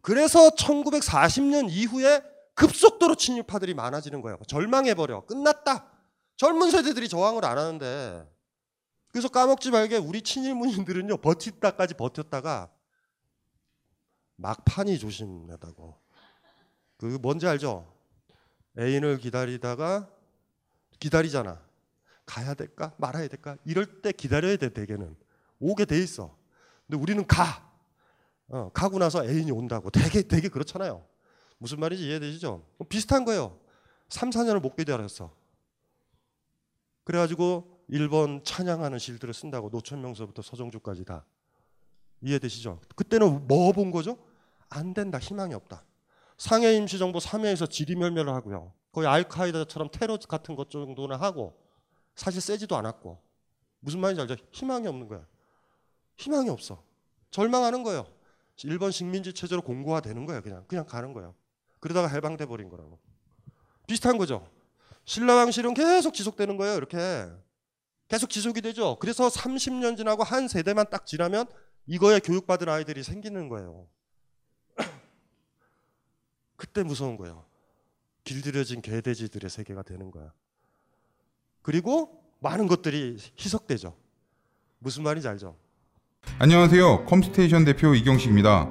그래서 1940년 이후에 급속도로 친일파들이 많아지는 거예요. 절망해버려. 끝났다. 젊은 세대들이 저항을 안 하는데. 그래서 까먹지 말게 우리 친일문인들은요, 버티다까지 버텼다가 막판이 조심하다고. 그 뭔지 알죠? 애인을 기다리다가 기다리잖아. 가야 될까 말아야 될까 이럴 때 기다려야 돼 대개는 오게 돼 있어. 근데 우리는 가. 어, 가고 나서 애인이 온다고 되게 되게 그렇잖아요. 무슨 말인지 이해되시죠? 비슷한 거예요. 3, 4년을 못 기다렸어. 그래가지고 일본 찬양하는 시들을 쓴다고 노천명서부터 서정주까지 다 이해되시죠? 그때는 뭐 본 거죠? 안 된다, 희망이 없다. 상해 임시정부 3회에서 지리멸멸을 하고요. 거의 알카이다처럼 테러 같은 것 정도는 하고 사실 세지도 않았고 무슨 말인지 알죠? 희망이 없는 거야. 희망이 없어. 절망하는 거예요. 일본 식민지 체제로 공고화되는 거예요. 그냥 그냥 가는 거예요. 그러다가 해방돼 버린 거라고. 비슷한 거죠. 신라 왕실은 계속 지속되는 거예요. 이렇게 계속 지속이 되죠. 그래서 30년 지나고 한 세대만 딱 지나면 이거에 교육받은 아이들이 생기는 거예요. 그때 무서운 거예요. 길들여진 개돼지들의 세계가 되는 거야. 그리고 많은 것들이 희석되죠. 무슨 말인지 알죠? 안녕하세요. 컴스테이션 대표 이경식입니다.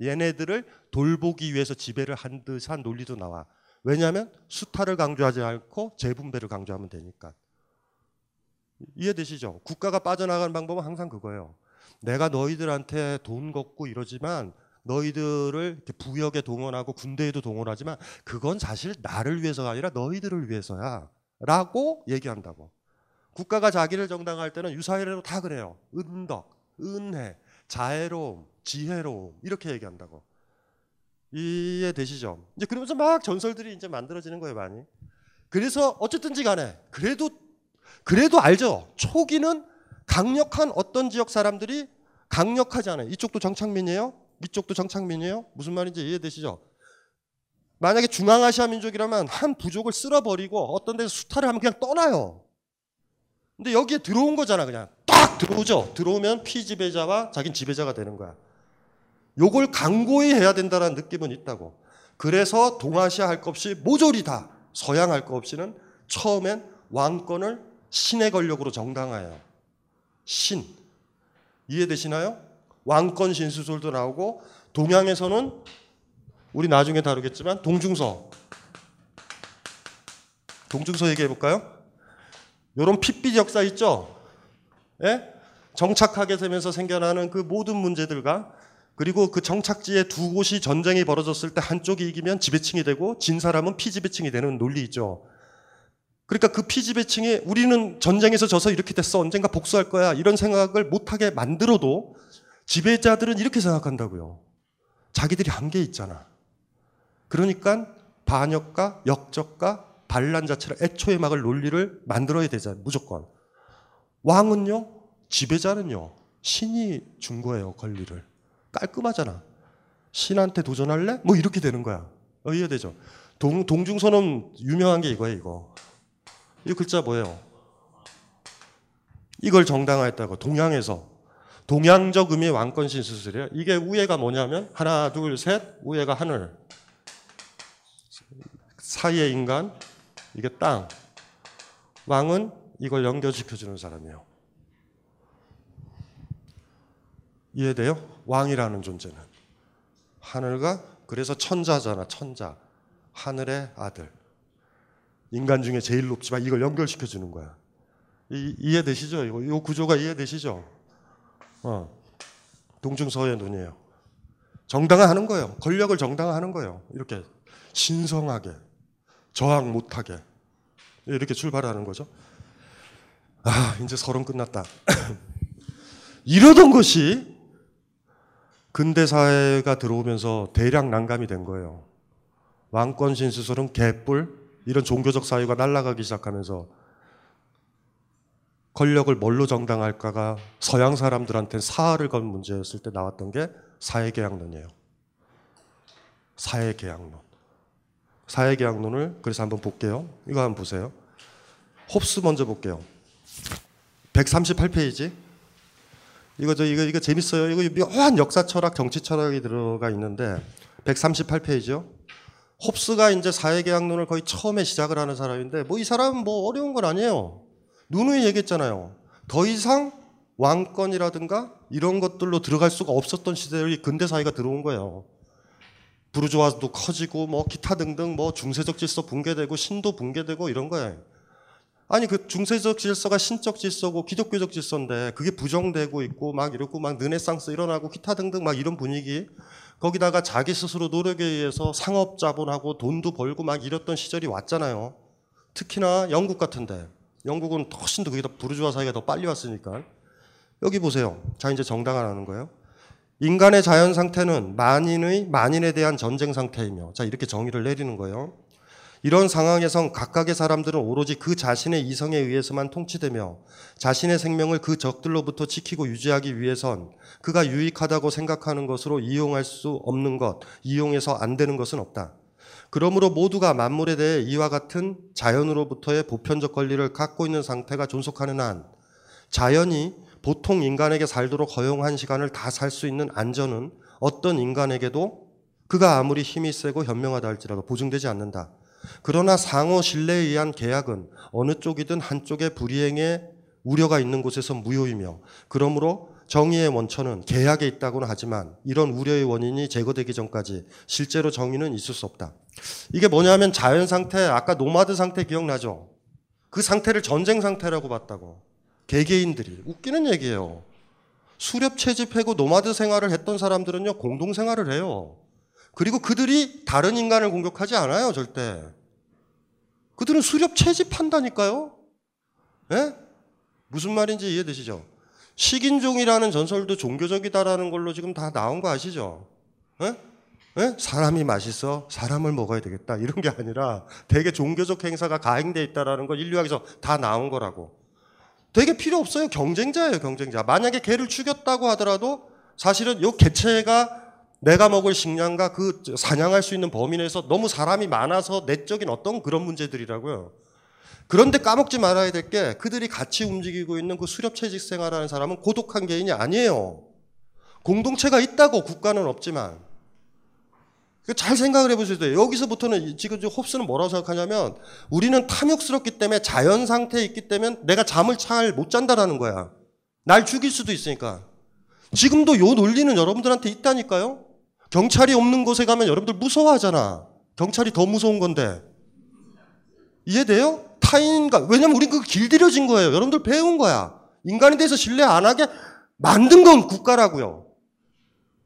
얘네들을 돌보기 위해서 지배를 한 듯한 논리도 나와. 왜냐하면 수타를 강조하지 않고 재분배를 강조하면 되니까. 이해되시죠? 국가가 빠져나가는 방법은 항상 그거예요. 내가 너희들한테 돈 걷고 이러지만 너희들을 부역에 동원하고 군대에도 동원하지만 그건 사실 나를 위해서가 아니라 너희들을 위해서야. 라고 얘기한다고. 국가가 자기를 정당할 때는 유사회로 다 그래요. 은덕, 은혜, 자애로움, 지혜로움 이렇게 얘기한다고. 이해되시죠? 이제 그러면서 막 전설들이 이제 만들어지는 거예요, 많이. 그래서 어쨌든지 간에 그래도 그래도 알죠. 초기는 강력한 어떤 지역 사람들이 강력하지 않아요. 이쪽도 정착민이에요. 이쪽도 정착민이에요. 무슨 말인지 이해되시죠? 만약에 중앙아시아 민족이라면 한 부족을 쓸어버리고 어떤 데서 수탈을 하면 그냥 떠나요. 근데 여기에 들어온 거잖아, 그냥. 딱 들어오죠. 들어오면 피지배자와 자긴 지배자가 되는 거야. 요걸 강고히 해야 된다는 느낌은 있다고. 그래서 동아시아 할 것 없이 모조리 다 서양 할 것 없이는 처음엔 왕권을 신의 권력으로 정당화해요. 신. 이해되시나요? 왕권 신수술도 나오고 동양에서는 우리 나중에 다루겠지만 동중서. 동중서 얘기해 볼까요? 요런 핏빛 역사 있죠? 예? 정착하게 되면서 생겨나는 그 모든 문제들과 그리고 그 정착지에 두 곳이 전쟁이 벌어졌을 때 한쪽이 이기면 지배층이 되고 진 사람은 피지배층이 되는 논리 있죠. 그러니까 그 피지배층이 우리는 전쟁에서 져서 이렇게 됐어. 언젠가 복수할 거야. 이런 생각을 못하게 만들어도 지배자들은 이렇게 생각한다고요. 자기들이 한계 있잖아. 그러니까 반역과 역적과 반란 자체를 애초에 막을 논리를 만들어야 되잖아요. 무조건. 왕은요, 지배자는요, 신이 준 거예요, 권리를. 깔끔하잖아. 신한테 도전할래? 뭐 이렇게 되는 거야. 어, 이해되죠? 동, 동중선언 유명한 게 이거예요, 이거. 이 글자 뭐예요? 이걸 정당화했다고, 동양에서. 동양적 의미의 왕권 신수술이에요. 이게 우예가 뭐냐면, 하나, 둘, 셋, 우예가 하늘. 사이의 인간, 이게 땅. 왕은 이걸 연결시켜주는 사람이에요. 이해돼요? 왕이라는 존재는. 하늘과, 그래서 천자잖아, 천자. 하늘의 아들. 인간 중에 제일 높지만 이걸 연결시켜 주는 거야. 이, 이해되시죠? 이거, 이 구조가 이해되시죠? 어. 동중서의 눈이에요. 정당화하는 거예요. 권력을 정당화하는 거예요. 이렇게 신성하게. 저항 못하게 이렇게 출발하는 거죠. 아 이제 서론 끝났다. 이러던 것이 근대 사회가 들어오면서 대량 난감이 된 거예요. 왕권 신수설은 개뿔 이런 종교적 사유가 날아가기 시작하면서 권력을 뭘로 정당할까가 서양 사람들한테 사활을 건 문제였을 때 나왔던 게 사회계약론이에요. 사회계약론. 사회계약론을 그래서 한번 볼게요. 이거 한번 보세요. 홉스 먼저 볼게요. 138페이지. 이거 저 이거 이거 재밌어요. 이거 묘한 역사 철학, 정치 철학이 들어가 있는데 138페이지요. 홉스가 이제 사회계약론을 거의 처음에 시작을 하는 사람인데 뭐 이 사람은 뭐 어려운 건 아니에요. 누누이 얘기했잖아요. 더 이상 왕권이라든가 이런 것들로 들어갈 수가 없었던 시대의 근대 사회가 들어온 거예요. 부르주아도 커지고 뭐 기타 등등 뭐 중세적 질서 붕괴되고 신도 붕괴되고 이런 거예요. 아니 그 중세적 질서가 신적 질서고 기독교적 질서인데 그게 부정되고 있고 막 이러고 막 르네상스 일어나고 기타 등등 막 이런 분위기 거기다가 자기 스스로 노력에 의해서 상업 자본하고 돈도 벌고 막 이랬던 시절이 왔잖아요. 특히나 영국 같은데 영국은 훨씬 더 그게 더 부르주아 사회가 더 빨리 왔으니까 여기 보세요. 자 이제 정당화하는 거예요. 인간의 자연 상태는 만인의 만인에 대한 전쟁 상태이며 자 이렇게 정의를 내리는 거예요. 이런 상황에선 각각의 사람들은 오로지 그 자신의 이성에 의해서만 통치되며 자신의 생명을 그 적들로부터 지키고 유지하기 위해선 그가 유익하다고 생각하는 것으로 이용할 수 없는 것, 이용해서 안 되는 것은 없다. 그러므로 모두가 만물에 대해 이와 같은 자연으로부터의 보편적 권리를 갖고 있는 상태가 존속하는 한 자연이 보통 인간에게 살도록 허용한 시간을 다 살 수 있는 안전은 어떤 인간에게도 그가 아무리 힘이 세고 현명하다 할지라도 보증되지 않는다. 그러나 상호 신뢰에 의한 계약은 어느 쪽이든 한쪽의 불이행에 우려가 있는 곳에서 무효이며 그러므로 정의의 원천은 계약에 있다고는 하지만 이런 우려의 원인이 제거되기 전까지 실제로 정의는 있을 수 없다. 이게 뭐냐면 자연 상태, 아까 노마드 상태 기억나죠? 그 상태를 전쟁 상태라고 봤다고. 개개인들이. 웃기는 얘기예요. 수렵 채집하고 노마드 생활을 했던 사람들은요, 공동 생활을 해요. 그리고 그들이 다른 인간을 공격하지 않아요, 절대. 그들은 수렵 채집한다니까요? 예? 무슨 말인지 이해되시죠? 식인종이라는 전설도 종교적이다라는 걸로 지금 다 나온 거 아시죠? 예? 예? 사람이 맛있어 사람을 먹어야 되겠다 이런 게 아니라 되게 종교적 행사가 가행돼 있다라는 걸 인류학에서 다 나온 거라고. 되게 필요 없어요. 경쟁자예요, 경쟁자. 만약에 개를 죽였다고 하더라도 사실은 요 개체가 내가 먹을 식량과 그 사냥할 수 있는 범위 내에서 너무 사람이 많아서 내적인 어떤 그런 문제들이라고요. 그런데 까먹지 말아야 될 게 그들이 같이 움직이고 있는 그 수렵채직 생활하는 사람은 고독한 개인이 아니에요. 공동체가 있다고 국가는 없지만. 잘 생각을 해보셔야 돼요. 여기서부터는 지금 홉스는 뭐라고 생각하냐면 우리는 탐욕스럽기 때문에 자연 상태에 있기 때문에 내가 잠을 잘 못 잔다라는 거야. 날 죽일 수도 있으니까. 지금도 요 논리는 여러분들한테 있다니까요. 경찰이 없는 곳에 가면 여러분들 무서워하잖아. 경찰이 더 무서운 건데. 이해돼요? 타인과 왜냐면 우린 그 길들여진 거예요. 여러분들 배운 거야. 인간에 대해서 신뢰 안 하게 만든 건 국가라고요.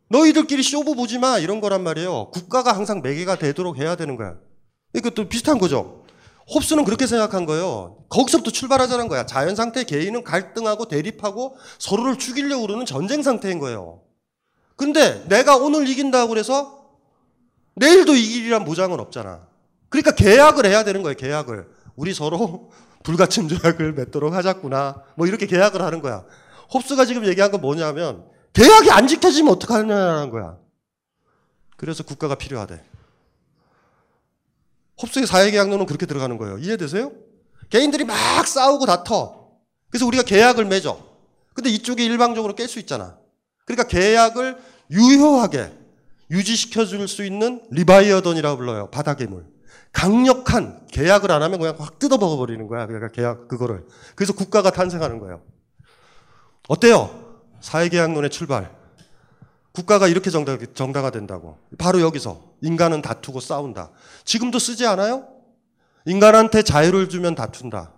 너희들끼리 쇼부 보지 마 이런 거란 말이에요. 국가가 항상 매개가 되도록 해야 되는 거야. 이것도 비슷한 거죠. 홉스는 그렇게 생각한 거예요. 거기서부터 출발하자는 거야. 자연 상태 개인은 갈등하고 대립하고 서로를 죽이려고 그러는 전쟁 상태인 거예요. 근데 내가 오늘 이긴다고 그래서 내일도 이기리란 보장은 없잖아. 그러니까 계약을 해야 되는 거예요. 계약을. 우리 서로 불가침 조약을 맺도록 하자꾸나. 뭐 이렇게 계약을 하는 거야. 홉스가 지금 얘기한 건 뭐냐면 계약이 안 지켜지면 어떡하냐는 거야. 그래서 국가가 필요하대. 홉스의 사회계약론은 그렇게 들어가는 거예요. 이해되세요? 개인들이 막 싸우고 다퉈. 그래서 우리가 계약을 맺어. 근데 이쪽이 일방적으로 깰 수 있잖아. 그러니까 계약을 유효하게 유지시켜 줄 수 있는 리바이어던이라고 불러요. 바다괴물. 강력한 계약을 안 하면 그냥 확 뜯어 먹어 버리는 거야. 그러니까 계약 그거를. 그래서 국가가 탄생하는 거예요. 어때요? 사회계약론의 출발. 국가가 이렇게 정당, 정당화된다고. 바로 여기서 인간은 다투고 싸운다. 지금도 쓰지 않아요? 인간한테 자유를 주면 다툰다.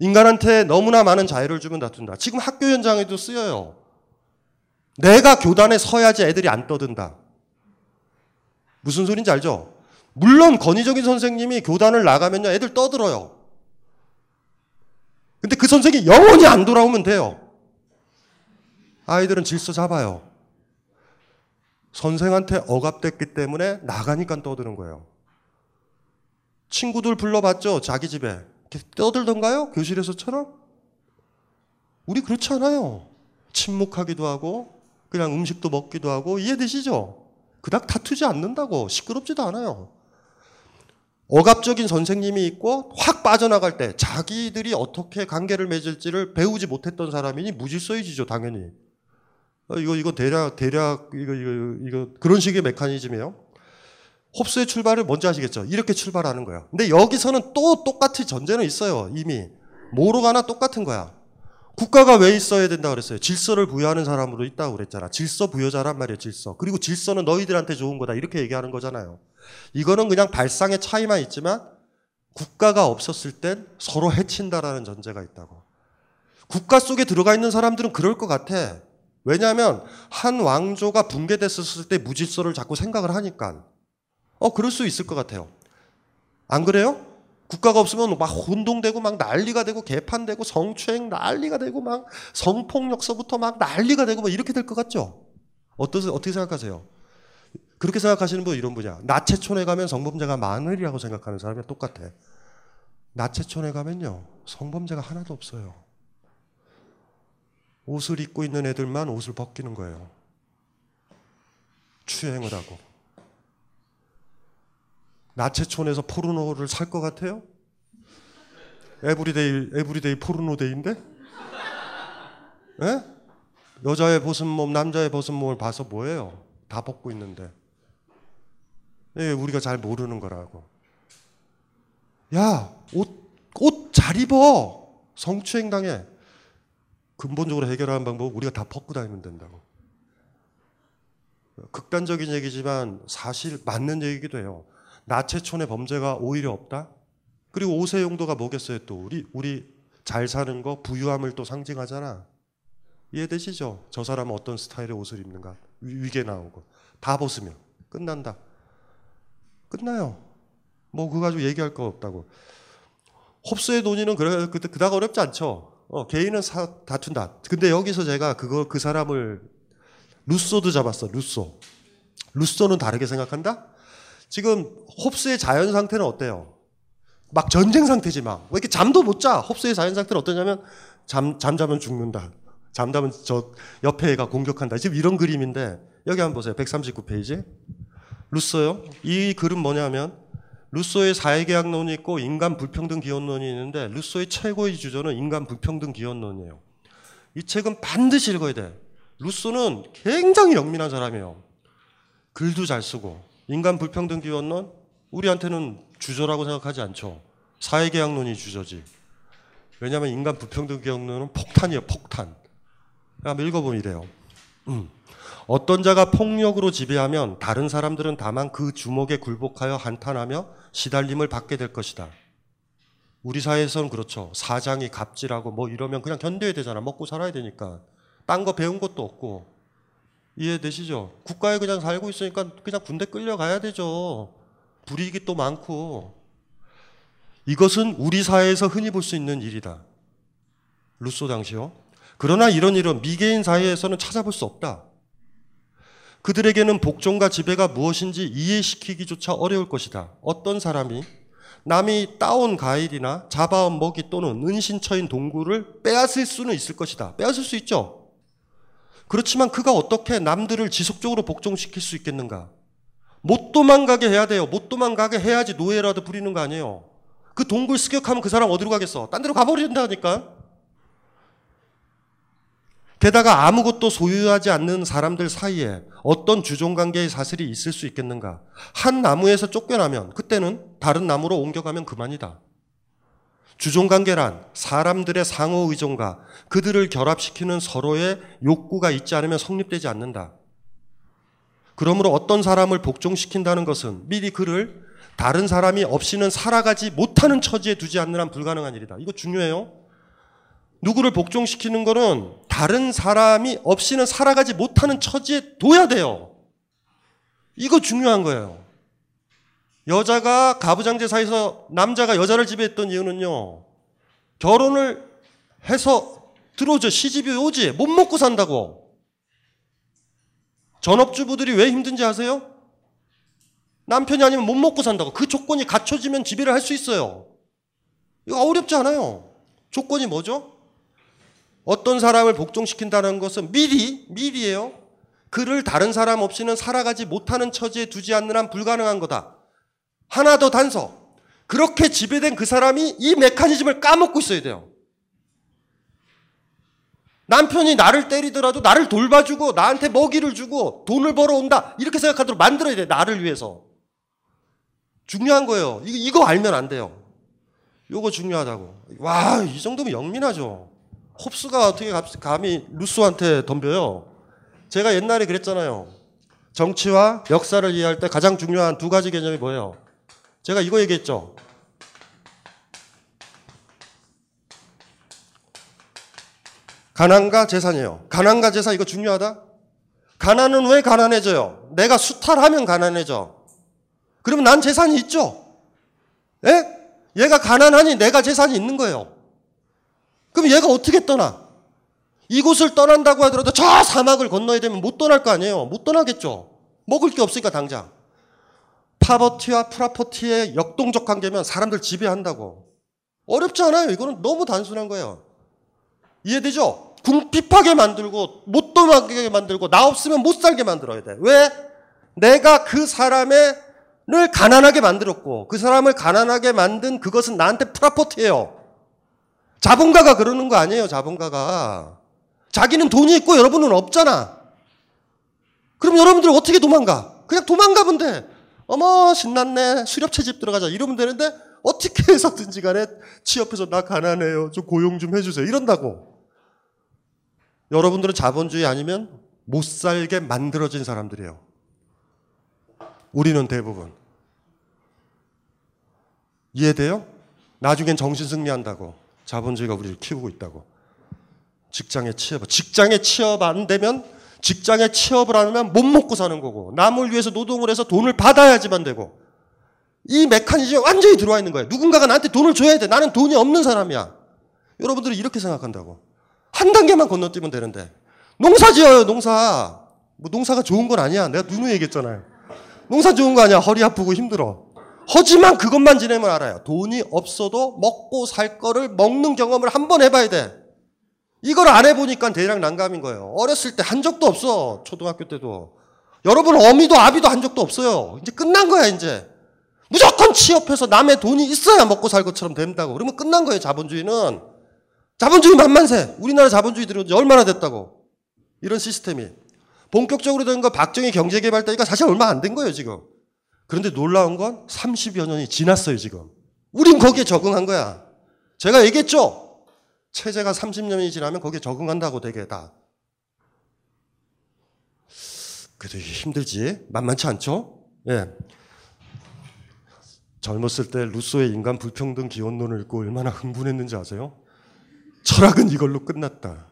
인간한테 너무나 많은 자유를 주면 다툰다. 지금 학교 현장에도 쓰여요. 내가 교단에 서야지 애들이 안 떠든다. 무슨 소린지 알죠? 물론 권위적인 선생님이 교단을 나가면요 애들 떠들어요. 근데 그 선생이 영원히 안 돌아오면 돼요. 아이들은 질서 잡아요. 선생한테 억압됐기 때문에 나가니까 떠드는 거예요. 친구들 불러봤죠? 자기 집에. 떠들던가요? 교실에서처럼? 우리 그렇지 않아요. 침묵하기도 하고, 그냥 음식도 먹기도 하고, 이해되시죠? 그닥 다투지 않는다고. 시끄럽지도 않아요. 억압적인 선생님이 있고 확 빠져나갈 때 자기들이 어떻게 관계를 맺을지를 배우지 못했던 사람이니 무질서해지죠, 당연히. 어, 이거 이거 대략 대략 이거 이거 이거 그런 식의 메커니즘이에요. 홉스의 출발을 먼저 하시겠죠. 이렇게 출발하는 거야. 근데 여기서는 또 똑같이 전제는 있어요. 이미 뭐로 가나 똑같은 거야. 국가가 왜 있어야 된다 그랬어요? 질서를 부여하는 사람으로 있다고 그랬잖아. 질서 부여자란 말이에요, 질서. 그리고 질서는 너희들한테 좋은 거다. 이렇게 얘기하는 거잖아요. 이거는 그냥 발상의 차이만 있지만 국가가 없었을 땐 서로 해친다라는 전제가 있다고. 국가 속에 들어가 있는 사람들은 그럴 것 같아. 왜냐하면 한 왕조가 붕괴됐었을 때 무질서를 자꾸 생각을 하니까. 어, 그럴 수 있을 것 같아요. 안 그래요? 국가가 없으면 막 혼동되고 막 난리가 되고 개판되고 성추행 난리가 되고 막 성폭력서부터 막 난리가 되고 막 이렇게 될 것 같죠? 어떠세요? 어떻게 생각하세요? 그렇게 생각하시는 분 이런 분이야. 나체촌에 가면 성범죄가 많으리라고 생각하는 사람이 똑같아. 나체촌에 가면요. 성범죄가 하나도 없어요. 옷을 입고 있는 애들만 옷을 벗기는 거예요. 추행을 하고. 나체촌에서 포르노를 살 것 같아요? everyday, everyday 포르노 day인데? 예? 여자의 벗은 몸, 남자의 벗은 몸을 봐서 뭐예요? 다 벗고 있는데. 예, 우리가 잘 모르는 거라고. 야, 옷, 옷 잘 입어! 성추행 당해. 근본적으로 해결하는 방법은 우리가 다 벗고 다니면 된다고. 극단적인 얘기지만 사실 맞는 얘기기도 해요. 나체촌의 범죄가 오히려 없다? 그리고 옷의 용도가 뭐겠어요 또? 우리, 우리 잘 사는 거, 부유함을 또 상징하잖아. 이해되시죠? 저 사람은 어떤 스타일의 옷을 입는가? 위게 나오고. 다 벗으면. 끝난다. 끝나요. 뭐 그거 가지고 얘기할 거 없다고. 홉스의 논의는 그래, 그닥 어렵지 않죠. 어, 개인은 사, 다툰다. 근데 여기서 제가 그거, 그 사람을 루소도 잡았어, 루소. 루소는 다르게 생각한다? 지금 홉스의 자연 상태는 어때요? 막 전쟁 상태지 막. 왜 이렇게 잠도 못 자? 홉스의 자연 상태는 어떠냐면 잠, 잠자면 죽는다. 잠자면 저 옆에 애가 공격한다. 지금 이런 그림인데 여기 한번 보세요. 139페이지. 루소요. 이 글은 뭐냐면 루소의 사회계약론이 있고 인간 불평등 기원론이 있는데 루소의 최고의 주조는 인간 불평등 기원론이에요. 이 책은 반드시 읽어야 돼. 루소는 굉장히 영민한 사람이에요. 글도 잘 쓰고 인간 불평등 기원론 우리한테는 주저라고 생각하지 않죠. 사회계약론이 주저지. 왜냐하면 인간 불평등 기원론은 폭탄이에요. 폭탄. 한번 읽어보면 이래요. 음. 어떤 자가 폭력으로 지배하면 다른 사람들은 다만 그 주먹에 굴복하여 한탄하며 시달림을 받게 될 것이다. 우리 사회에서는 그렇죠. 사장이 갑질하고 뭐 이러면 그냥 견뎌야 되잖아. 먹고 살아야 되니까. 딴 거 배운 것도 없고. 이해되시죠? 국가에 그냥 살고 있으니까 그냥 군대 끌려가야 되죠. 불이익이 또 많고. 이것은 우리 사회에서 흔히 볼 수 있는 일이다. 루소 당시요. 그러나 이런 일은 미개인 사회에서는 찾아볼 수 없다. 그들에게는 복종과 지배가 무엇인지 이해시키기조차 어려울 것이다. 어떤 사람이 남이 따온 가일이나 잡아온 먹이 또는 은신처인 동굴을 빼앗을 수는 있을 것이다. 빼앗을 수 있죠. 그렇지만 그가 어떻게 남들을 지속적으로 복종시킬 수 있겠는가? 못 도망가게 해야 돼요. 못 도망가게 해야지 노예라도 부리는 거 아니에요. 그 동굴 습격하면 그 사람 어디로 가겠어? 딴 데로 가버린다니까. 게다가 아무것도 소유하지 않는 사람들 사이에 어떤 주종관계의 사슬이 있을 수 있겠는가? 한 나무에서 쫓겨나면 그때는 다른 나무로 옮겨가면 그만이다. 주종관계란 사람들의 상호 의존과 그들을 결합시키는 서로의 욕구가 있지 않으면 성립되지 않는다. 그러므로 어떤 사람을 복종시킨다는 것은 미리 그를 다른 사람이 없이는 살아가지 못하는 처지에 두지 않는 한 불가능한 일이다. 이거 중요해요. 누구를 복종시키는 거는 다른 사람이 없이는 살아가지 못하는 처지에 둬야 돼요. 이거 중요한 거예요. 여자가 가부장제 사이에서 남자가 여자를 지배했던 이유는요. 결혼을 해서 들어오죠. 시집이 오지. 못 먹고 산다고. 전업주부들이 왜 힘든지 아세요? 남편이 아니면 못 먹고 산다고. 그 조건이 갖춰지면 지배를 할 수 있어요. 이거 어렵지 않아요. 조건이 뭐죠? 어떤 사람을 복종시킨다는 것은 미리, 미리예요. 그를 다른 사람 없이는 살아가지 못하는 처지에 두지 않는 한 불가능한 거다. 하나 더 단서. 그렇게 지배된 그 사람이 이 메커니즘을 까먹고 있어야 돼요. 남편이 나를 때리더라도 나를 돌봐주고 나한테 먹이를 주고 돈을 벌어온다. 이렇게 생각하도록 만들어야 돼. 나를 위해서. 중요한 거예요. 이거, 이거 알면 안 돼요. 요거 중요하다고. 와, 이 정도면 영민하죠. 홉스가 어떻게 감히 루소한테 덤벼요? 제가 옛날에 그랬잖아요. 정치와 역사를 이해할 때 가장 중요한 두 가지 개념이 뭐예요? 제가 이거 얘기했죠. 가난과 재산이에요. 가난과 재산 이거 중요하다? 가난은 왜 가난해져요? 내가 수탈하면 가난해져. 그러면 난 재산이 있죠? 예? 얘가 가난하니 내가 재산이 있는 거예요. 그럼 얘가 어떻게 떠나? 이곳을 떠난다고 하더라도 저 사막을 건너야 되면 못 떠날 거 아니에요. 못 떠나겠죠. 먹을 게 없으니까 당장. 파버티와 프라퍼티의 역동적 관계면 사람들 지배한다고. 어렵지 않아요. 이거는 너무 단순한 거예요. 이해되죠? 궁핍하게 만들고 못 떠나게 만들고 나 없으면 못 살게 만들어야 돼. 왜? 내가 그 사람을 가난하게 만들었고 그 사람을 가난하게 만든 그것은 나한테 프라퍼티예요. 자본가가 그러는 거 아니에요. 자본가가. 자기는 돈이 있고 여러분은 없잖아. 그럼 여러분들 어떻게 도망가? 그냥 도망가면 돼. 어머 신났네. 수렵채 집 들어가자. 이러면 되는데 어떻게 해서든지 간에 취업해서 나 가난해요. 좀 고용 좀 해주세요. 이런다고. 여러분들은 자본주의 아니면 못 살게 만들어진 사람들이에요. 우리는 대부분. 이해돼요? 나중엔 정신 승리한다고. 자본주의가 우리를 키우고 있다고. 직장에 취업. 직장에 취업 안 되면 직장에 취업을 하면 못 먹고 사는 거고 남을 위해서 노동을 해서 돈을 받아야지만 되고 이 메커니즘이 완전히 들어와 있는 거예요. 누군가가 나한테 돈을 줘야 돼. 나는 돈이 없는 사람이야. 여러분들은 이렇게 생각한다고. 한 단계만 건너뛰면 되는데 농사 지어요. 농사. 뭐 농사가 좋은 건 아니야. 내가 누누이 얘기했잖아요. 농사 좋은 거 아니야. 허리 아프고 힘들어. 하지만 그것만 지내면 알아요. 돈이 없어도 먹고 살 거를 먹는 경험을 한 번 해봐야 돼. 이걸 안 해보니까 대략 난감인 거예요. 어렸을 때 한 적도 없어. 초등학교 때도. 여러분 어미도 아비도 한 적도 없어요. 이제 끝난 거야 이제. 무조건 취업해서 남의 돈이 있어야 먹고 살 것처럼 된다고. 그러면 끝난 거예요 자본주의는. 자본주의 만만세. 우리나라 자본주의 들어온 지 얼마나 됐다고. 이런 시스템이. 본격적으로 된거 박정희 경제개발대가 사실 얼마 안 된 거예요 지금. 그런데 놀라운 건 30여 년이 지났어요, 지금. 우린 거기에 적응한 거야. 제가 얘기했죠? 체제가 30년이 지나면 거기에 적응한다고 되게 다. 그래도 힘들지? 만만치 않죠? 예. 젊었을 때 루소의 인간 불평등 기원론을 읽고 얼마나 흥분했는지 아세요? 철학은 이걸로 끝났다.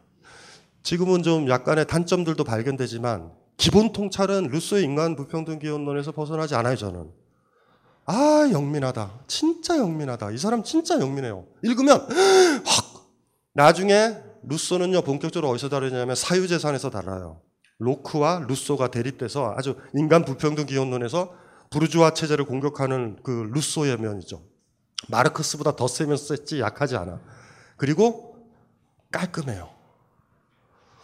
지금은 좀 약간의 단점들도 발견되지만 기본 통찰은 루소의 인간 불평등 기원론에서 벗어나지 않아요, 저는. 아, 영민하다. 진짜 영민하다. 이 사람 진짜 영민해요. 읽으면 확 나중에 루소는요, 본격적으로 어디서 다르냐면 사유재산에서 달라요. 로크와 루소가 대립돼서 아주 인간 불평등 기원론에서 부르주아 체제를 공격하는 그 루소의 면이죠. 마르크스보다 더 세면 셌지 약하지 않아. 그리고 깔끔해요.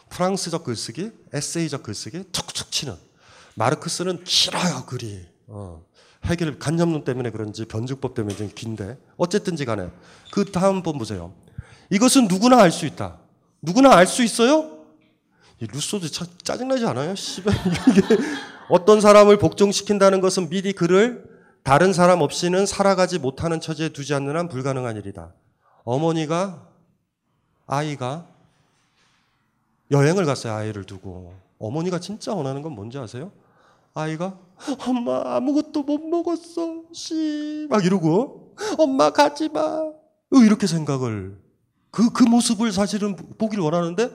프랑스적 글쓰기, 에세이적 글쓰기 툭툭 치는. 마르크스는 길어요, 글이. 어. 해결 간접론 때문에 그런지 변증법 때문에 좀 긴데 어쨌든지 간에 그 다음 번 보세요. 이것은 누구나 알 수 있다. 누구나 알 수 있어요? 이 루소도 차, 짜증나지 않아요? 씨발 어떤 사람을 복종시킨다는 것은 미리 그를 다른 사람 없이는 살아가지 못하는 처지에 두지 않는 한 불가능한 일이다. 어머니가 아이가 여행을 갔어요, 아이를 두고. 어머니가 진짜 원하는 건 뭔지 아세요? 아이가 엄마 아무것도 못 먹었어. 씨. 막 이러고 엄마 가지 마. 이렇게 생각을 그, 그 모습을 사실은 보길 원하는데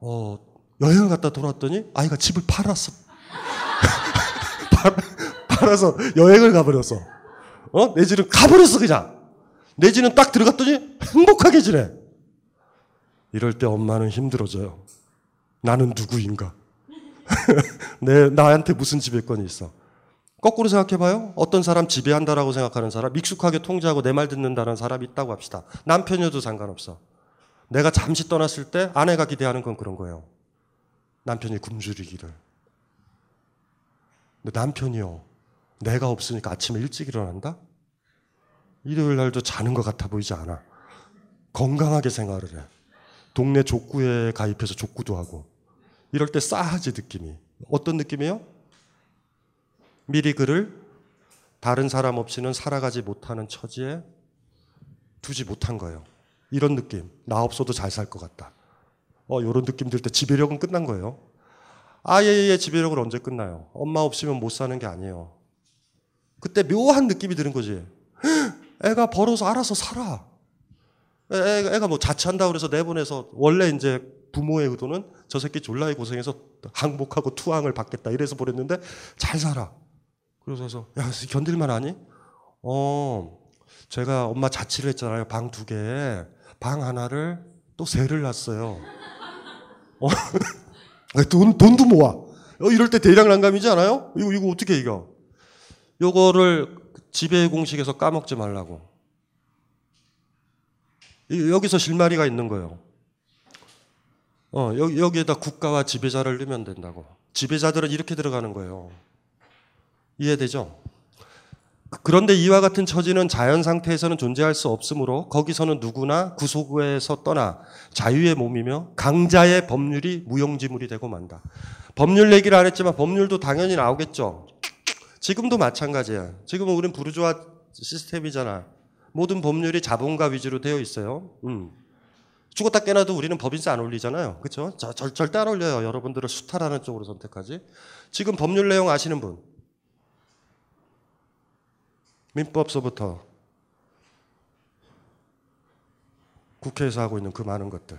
어, 여행을 갔다 돌아왔더니 아이가 집을 팔았어. 팔 아서 여행을 가버렸어. 어? 내 집은 가버렸어, 그냥. 내 집은 딱 들어갔더니 행복하게 지내. 이럴 때 엄마는 힘들어져요. 나는 누구인가? 내, 나한테 무슨 지배권이 있어? 거꾸로 생각해봐요. 어떤 사람 지배한다라고 생각하는 사람, 익숙하게 통제하고 내 말 듣는다는 사람이 있다고 합시다. 남편이어도 상관없어. 내가 잠시 떠났을 때 아내가 기대하는 건 그런 거예요. 남편이 굶주리기를. 근데 남편이요. 내가 없으니까 아침에 일찍 일어난다? 일요일 날도 자는 것 같아 보이지 않아. 건강하게 생활을 해. 동네 족구에 가입해서 족구도 하고. 이럴 때 싸하지 느낌이. 어떤 느낌이에요? 미리 그를 다른 사람 없이는 살아가지 못하는 처지에 두지 못한 거예요. 이런 느낌. 나 없어도 잘 살 것 같다. 어, 이런 느낌 들 때 지배력은 끝난 거예요. 아예의 지배력은 언제 끝나요? 엄마 없이면 못 사는 게 아니에요. 그때 묘한 느낌이 드는 거지. 애가 벌어서 알아서 살아. 애, 애가 뭐 자취한다고 그래서 내보내서 원래 이제 부모의 의도는 저 새끼 졸라이 고생해서 항복하고 투항을 받겠다 이래서 보냈는데 잘 살아. 그래서 야 견딜만 하니? 어 제가 엄마 자취를 했잖아요 방 두 개에 방 하나를 또 세를 놨어요. 어, 돈 돈도 모아. 어, 이럴 때 대량 난감이지 않아요? 이거 이거 어떻게 이겨? 요거를 지배의 공식에서 까먹지 말라고. 여기서 실마리가 있는 거예요. 어, 여기, 여기에다 국가와 지배자를 넣으면 된다고. 지배자들은 이렇게 들어가는 거예요. 이해되죠? 그런데 이와 같은 처지는 자연 상태에서는 존재할 수 없으므로 거기서는 누구나 구속에서 떠나 자유의 몸이며 강자의 법률이 무용지물이 되고 만다. 법률 얘기를 안 했지만 법률도 당연히 나오겠죠. 지금도 마찬가지야. 지금은 우린 부르주아 시스템이잖아. 모든 법률이 자본가 위주로 되어 있어요. 음. 죽었다 깨나도 우리는 법인세 안 올리잖아요. 그렇죠? 절, 절대 안 올려요. 여러분들을 수탈하는 쪽으로 선택하지. 지금 법률 내용 아시는 분? 민법서부터 국회에서 하고 있는 그 많은 것들.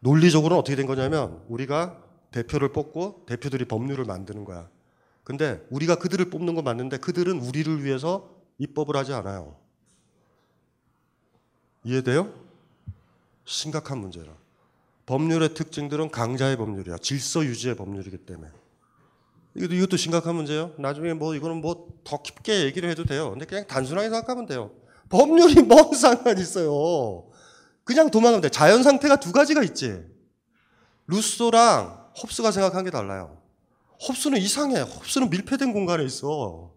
논리적으로는 어떻게 된 거냐면 우리가 대표를 뽑고 대표들이 법률을 만드는 거야. 근데 우리가 그들을 뽑는 건 맞는데 그들은 우리를 위해서 입법을 하지 않아요. 이해돼요? 심각한 문제라. 법률의 특징들은 강자의 법률이야. 질서 유지의 법률이기 때문에. 이것도, 이것도 심각한 문제예요. 나중에 뭐 이거는 뭐 더 깊게 얘기를 해도 돼요. 근데 그냥 단순하게 생각하면 돼요. 법률이 뭔 상관 있어요. 그냥 도망가면 돼. 자연 상태가 두 가지가 있지. 루소랑 홉스가 생각한 게 달라요. 홉스는 이상해. 홉스는 밀폐된 공간에 있어.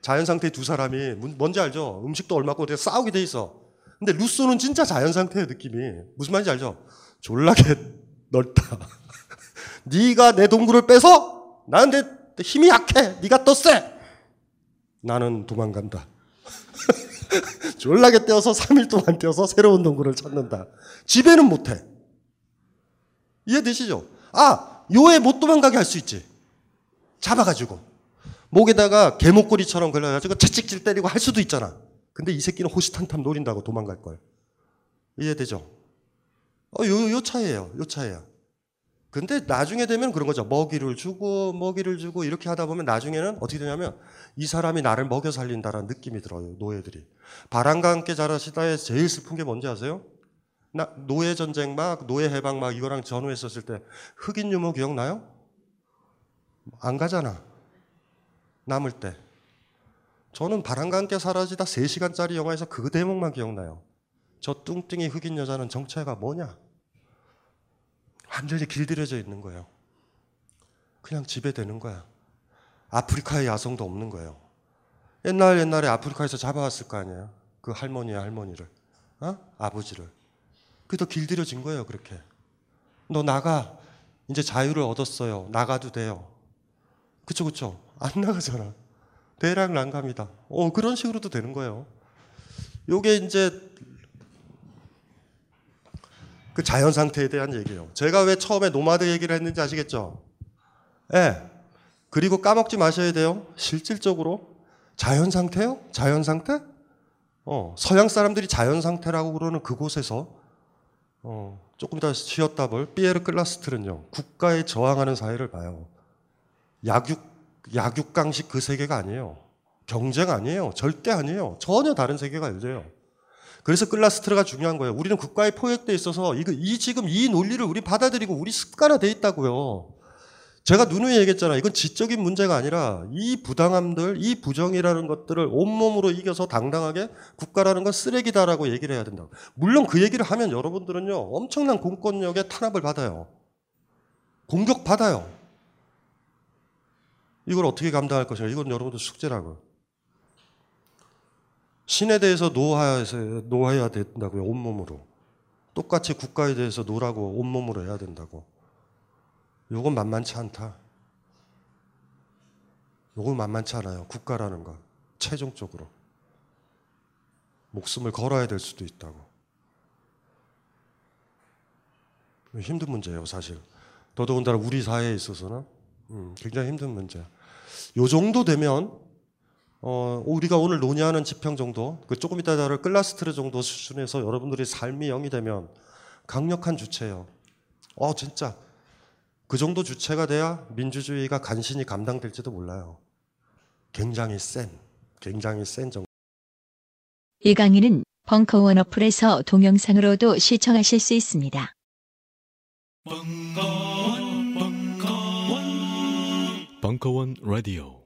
자연 상태 두 사람이 뭔지 알죠? 음식도 얼마 고 싸우게 돼 있어. 근데 루소는 진짜 자연 상태의 느낌이 무슨 말인지 알죠? 졸라게 넓다. 네가 내 동굴을 빼서 내 힘이 약해. 네가 더 세. 나는 도망간다. 졸라게 떼어서 3일 동안 떼어서 새로운 동굴을 찾는다. 집에는 못해. 이해되시죠? 아, 요에 못 도망가게 할 수 있지. 잡아가지고. 목에다가 개목걸이처럼 걸려가지고 채찍질 때리고 할 수도 있잖아. 근데 이 새끼는 호시탄탄 노린다고 도망갈 걸. 이해되죠? 어, 요, 요 차이에요. 요 차이야. 근데 나중에 되면 그런 거죠. 먹이를 주고, 먹이를 주고, 이렇게 하다 보면 나중에는 어떻게 되냐면 이 사람이 나를 먹여 살린다라는 느낌이 들어요. 노예들이. 바람과 함께 자라시다에 제일 슬픈 게 뭔지 아세요? 나, 노예 전쟁 막, 노예 해방 막 이거랑 전후했었을 때 흑인 유머 기억나요? 안 가잖아. 남을 때. 저는 바람과 함께 사라지다 3시간짜리 영화에서 그 대목만 기억나요. 저 뚱뚱이 흑인 여자는 정체가 뭐냐? 완전히 길들여져 있는 거예요. 그냥 지배되는 거야. 아프리카의 야성도 없는 거예요. 옛날 옛날에 아프리카에서 잡아왔을 거 아니에요. 그 할머니의 할머니를, 어? 아버지를. 더 길들여진 거예요. 그렇게. 너 나가. 이제 자유를 얻었어요. 나가도 돼요. 그쵸 그쵸. 안 나가잖아. 대략 난감이다. 어 그런 식으로도 되는 거예요. 요게 이제 그 자연 상태에 대한 얘기예요. 제가 왜 처음에 노마드 얘기를 했는지 아시겠죠? 예. 네. 그리고 까먹지 마셔야 돼요. 실질적으로 자연 상태요? 자연 상태? 어, 서양 사람들이 자연 상태라고 그러는 그곳에서 어, 조금 더 쉬었다 볼 피에르 클라스트르는요. 국가에 저항하는 사회를 봐요. 약육 약육강식 그 세계가 아니에요. 경쟁 아니에요. 절대 아니에요. 전혀 다른 세계가 열려요. 그래서 클라스트르가 중요한 거예요. 우리는 국가에 포획돼 있어서 이거 이 지금 이 논리를 우리 받아들이고 우리 습관화돼 있다고요. 제가 누누이 얘기했잖아요. 이건 지적인 문제가 아니라 이 부당함들, 이 부정이라는 것들을 온몸으로 이겨서 당당하게 국가라는 건 쓰레기다라고 얘기를 해야 된다. 물론 그 얘기를 하면 여러분들은요, 엄청난 공권력의 탄압을 받아요. 공격 받아요. 이걸 어떻게 감당할 것인가? 이건 여러분들 숙제라고. 신에 대해서 노하해서 노해야 된다고요 온몸으로. 똑같이 국가에 대해서 노라고 온몸으로 해야 된다고. 요건 만만치 않다. 요건 만만치 않아요. 국가라는 건 최종적으로 목숨을 걸어야 될 수도 있다고. 힘든 문제예요, 사실. 더더군다나 우리 사회에 있어서는 음, 굉장히 힘든 문제야. 요 정도 되면 어, 우리가 오늘 논의하는 지평 정도, 그 조금 이따 다룰 클라스트르 정도 수준에서 여러분들이 삶이 영이 되면 강력한 주체예요. 어, 진짜 그 정도 주체가 돼야 민주주의가 간신히 감당될지도 몰라요. 굉장히 센, 굉장히 센 정도. 이 강의는 벙커원 어플에서 동영상으로도 시청하실 수 있습니다. 벙커원 라디오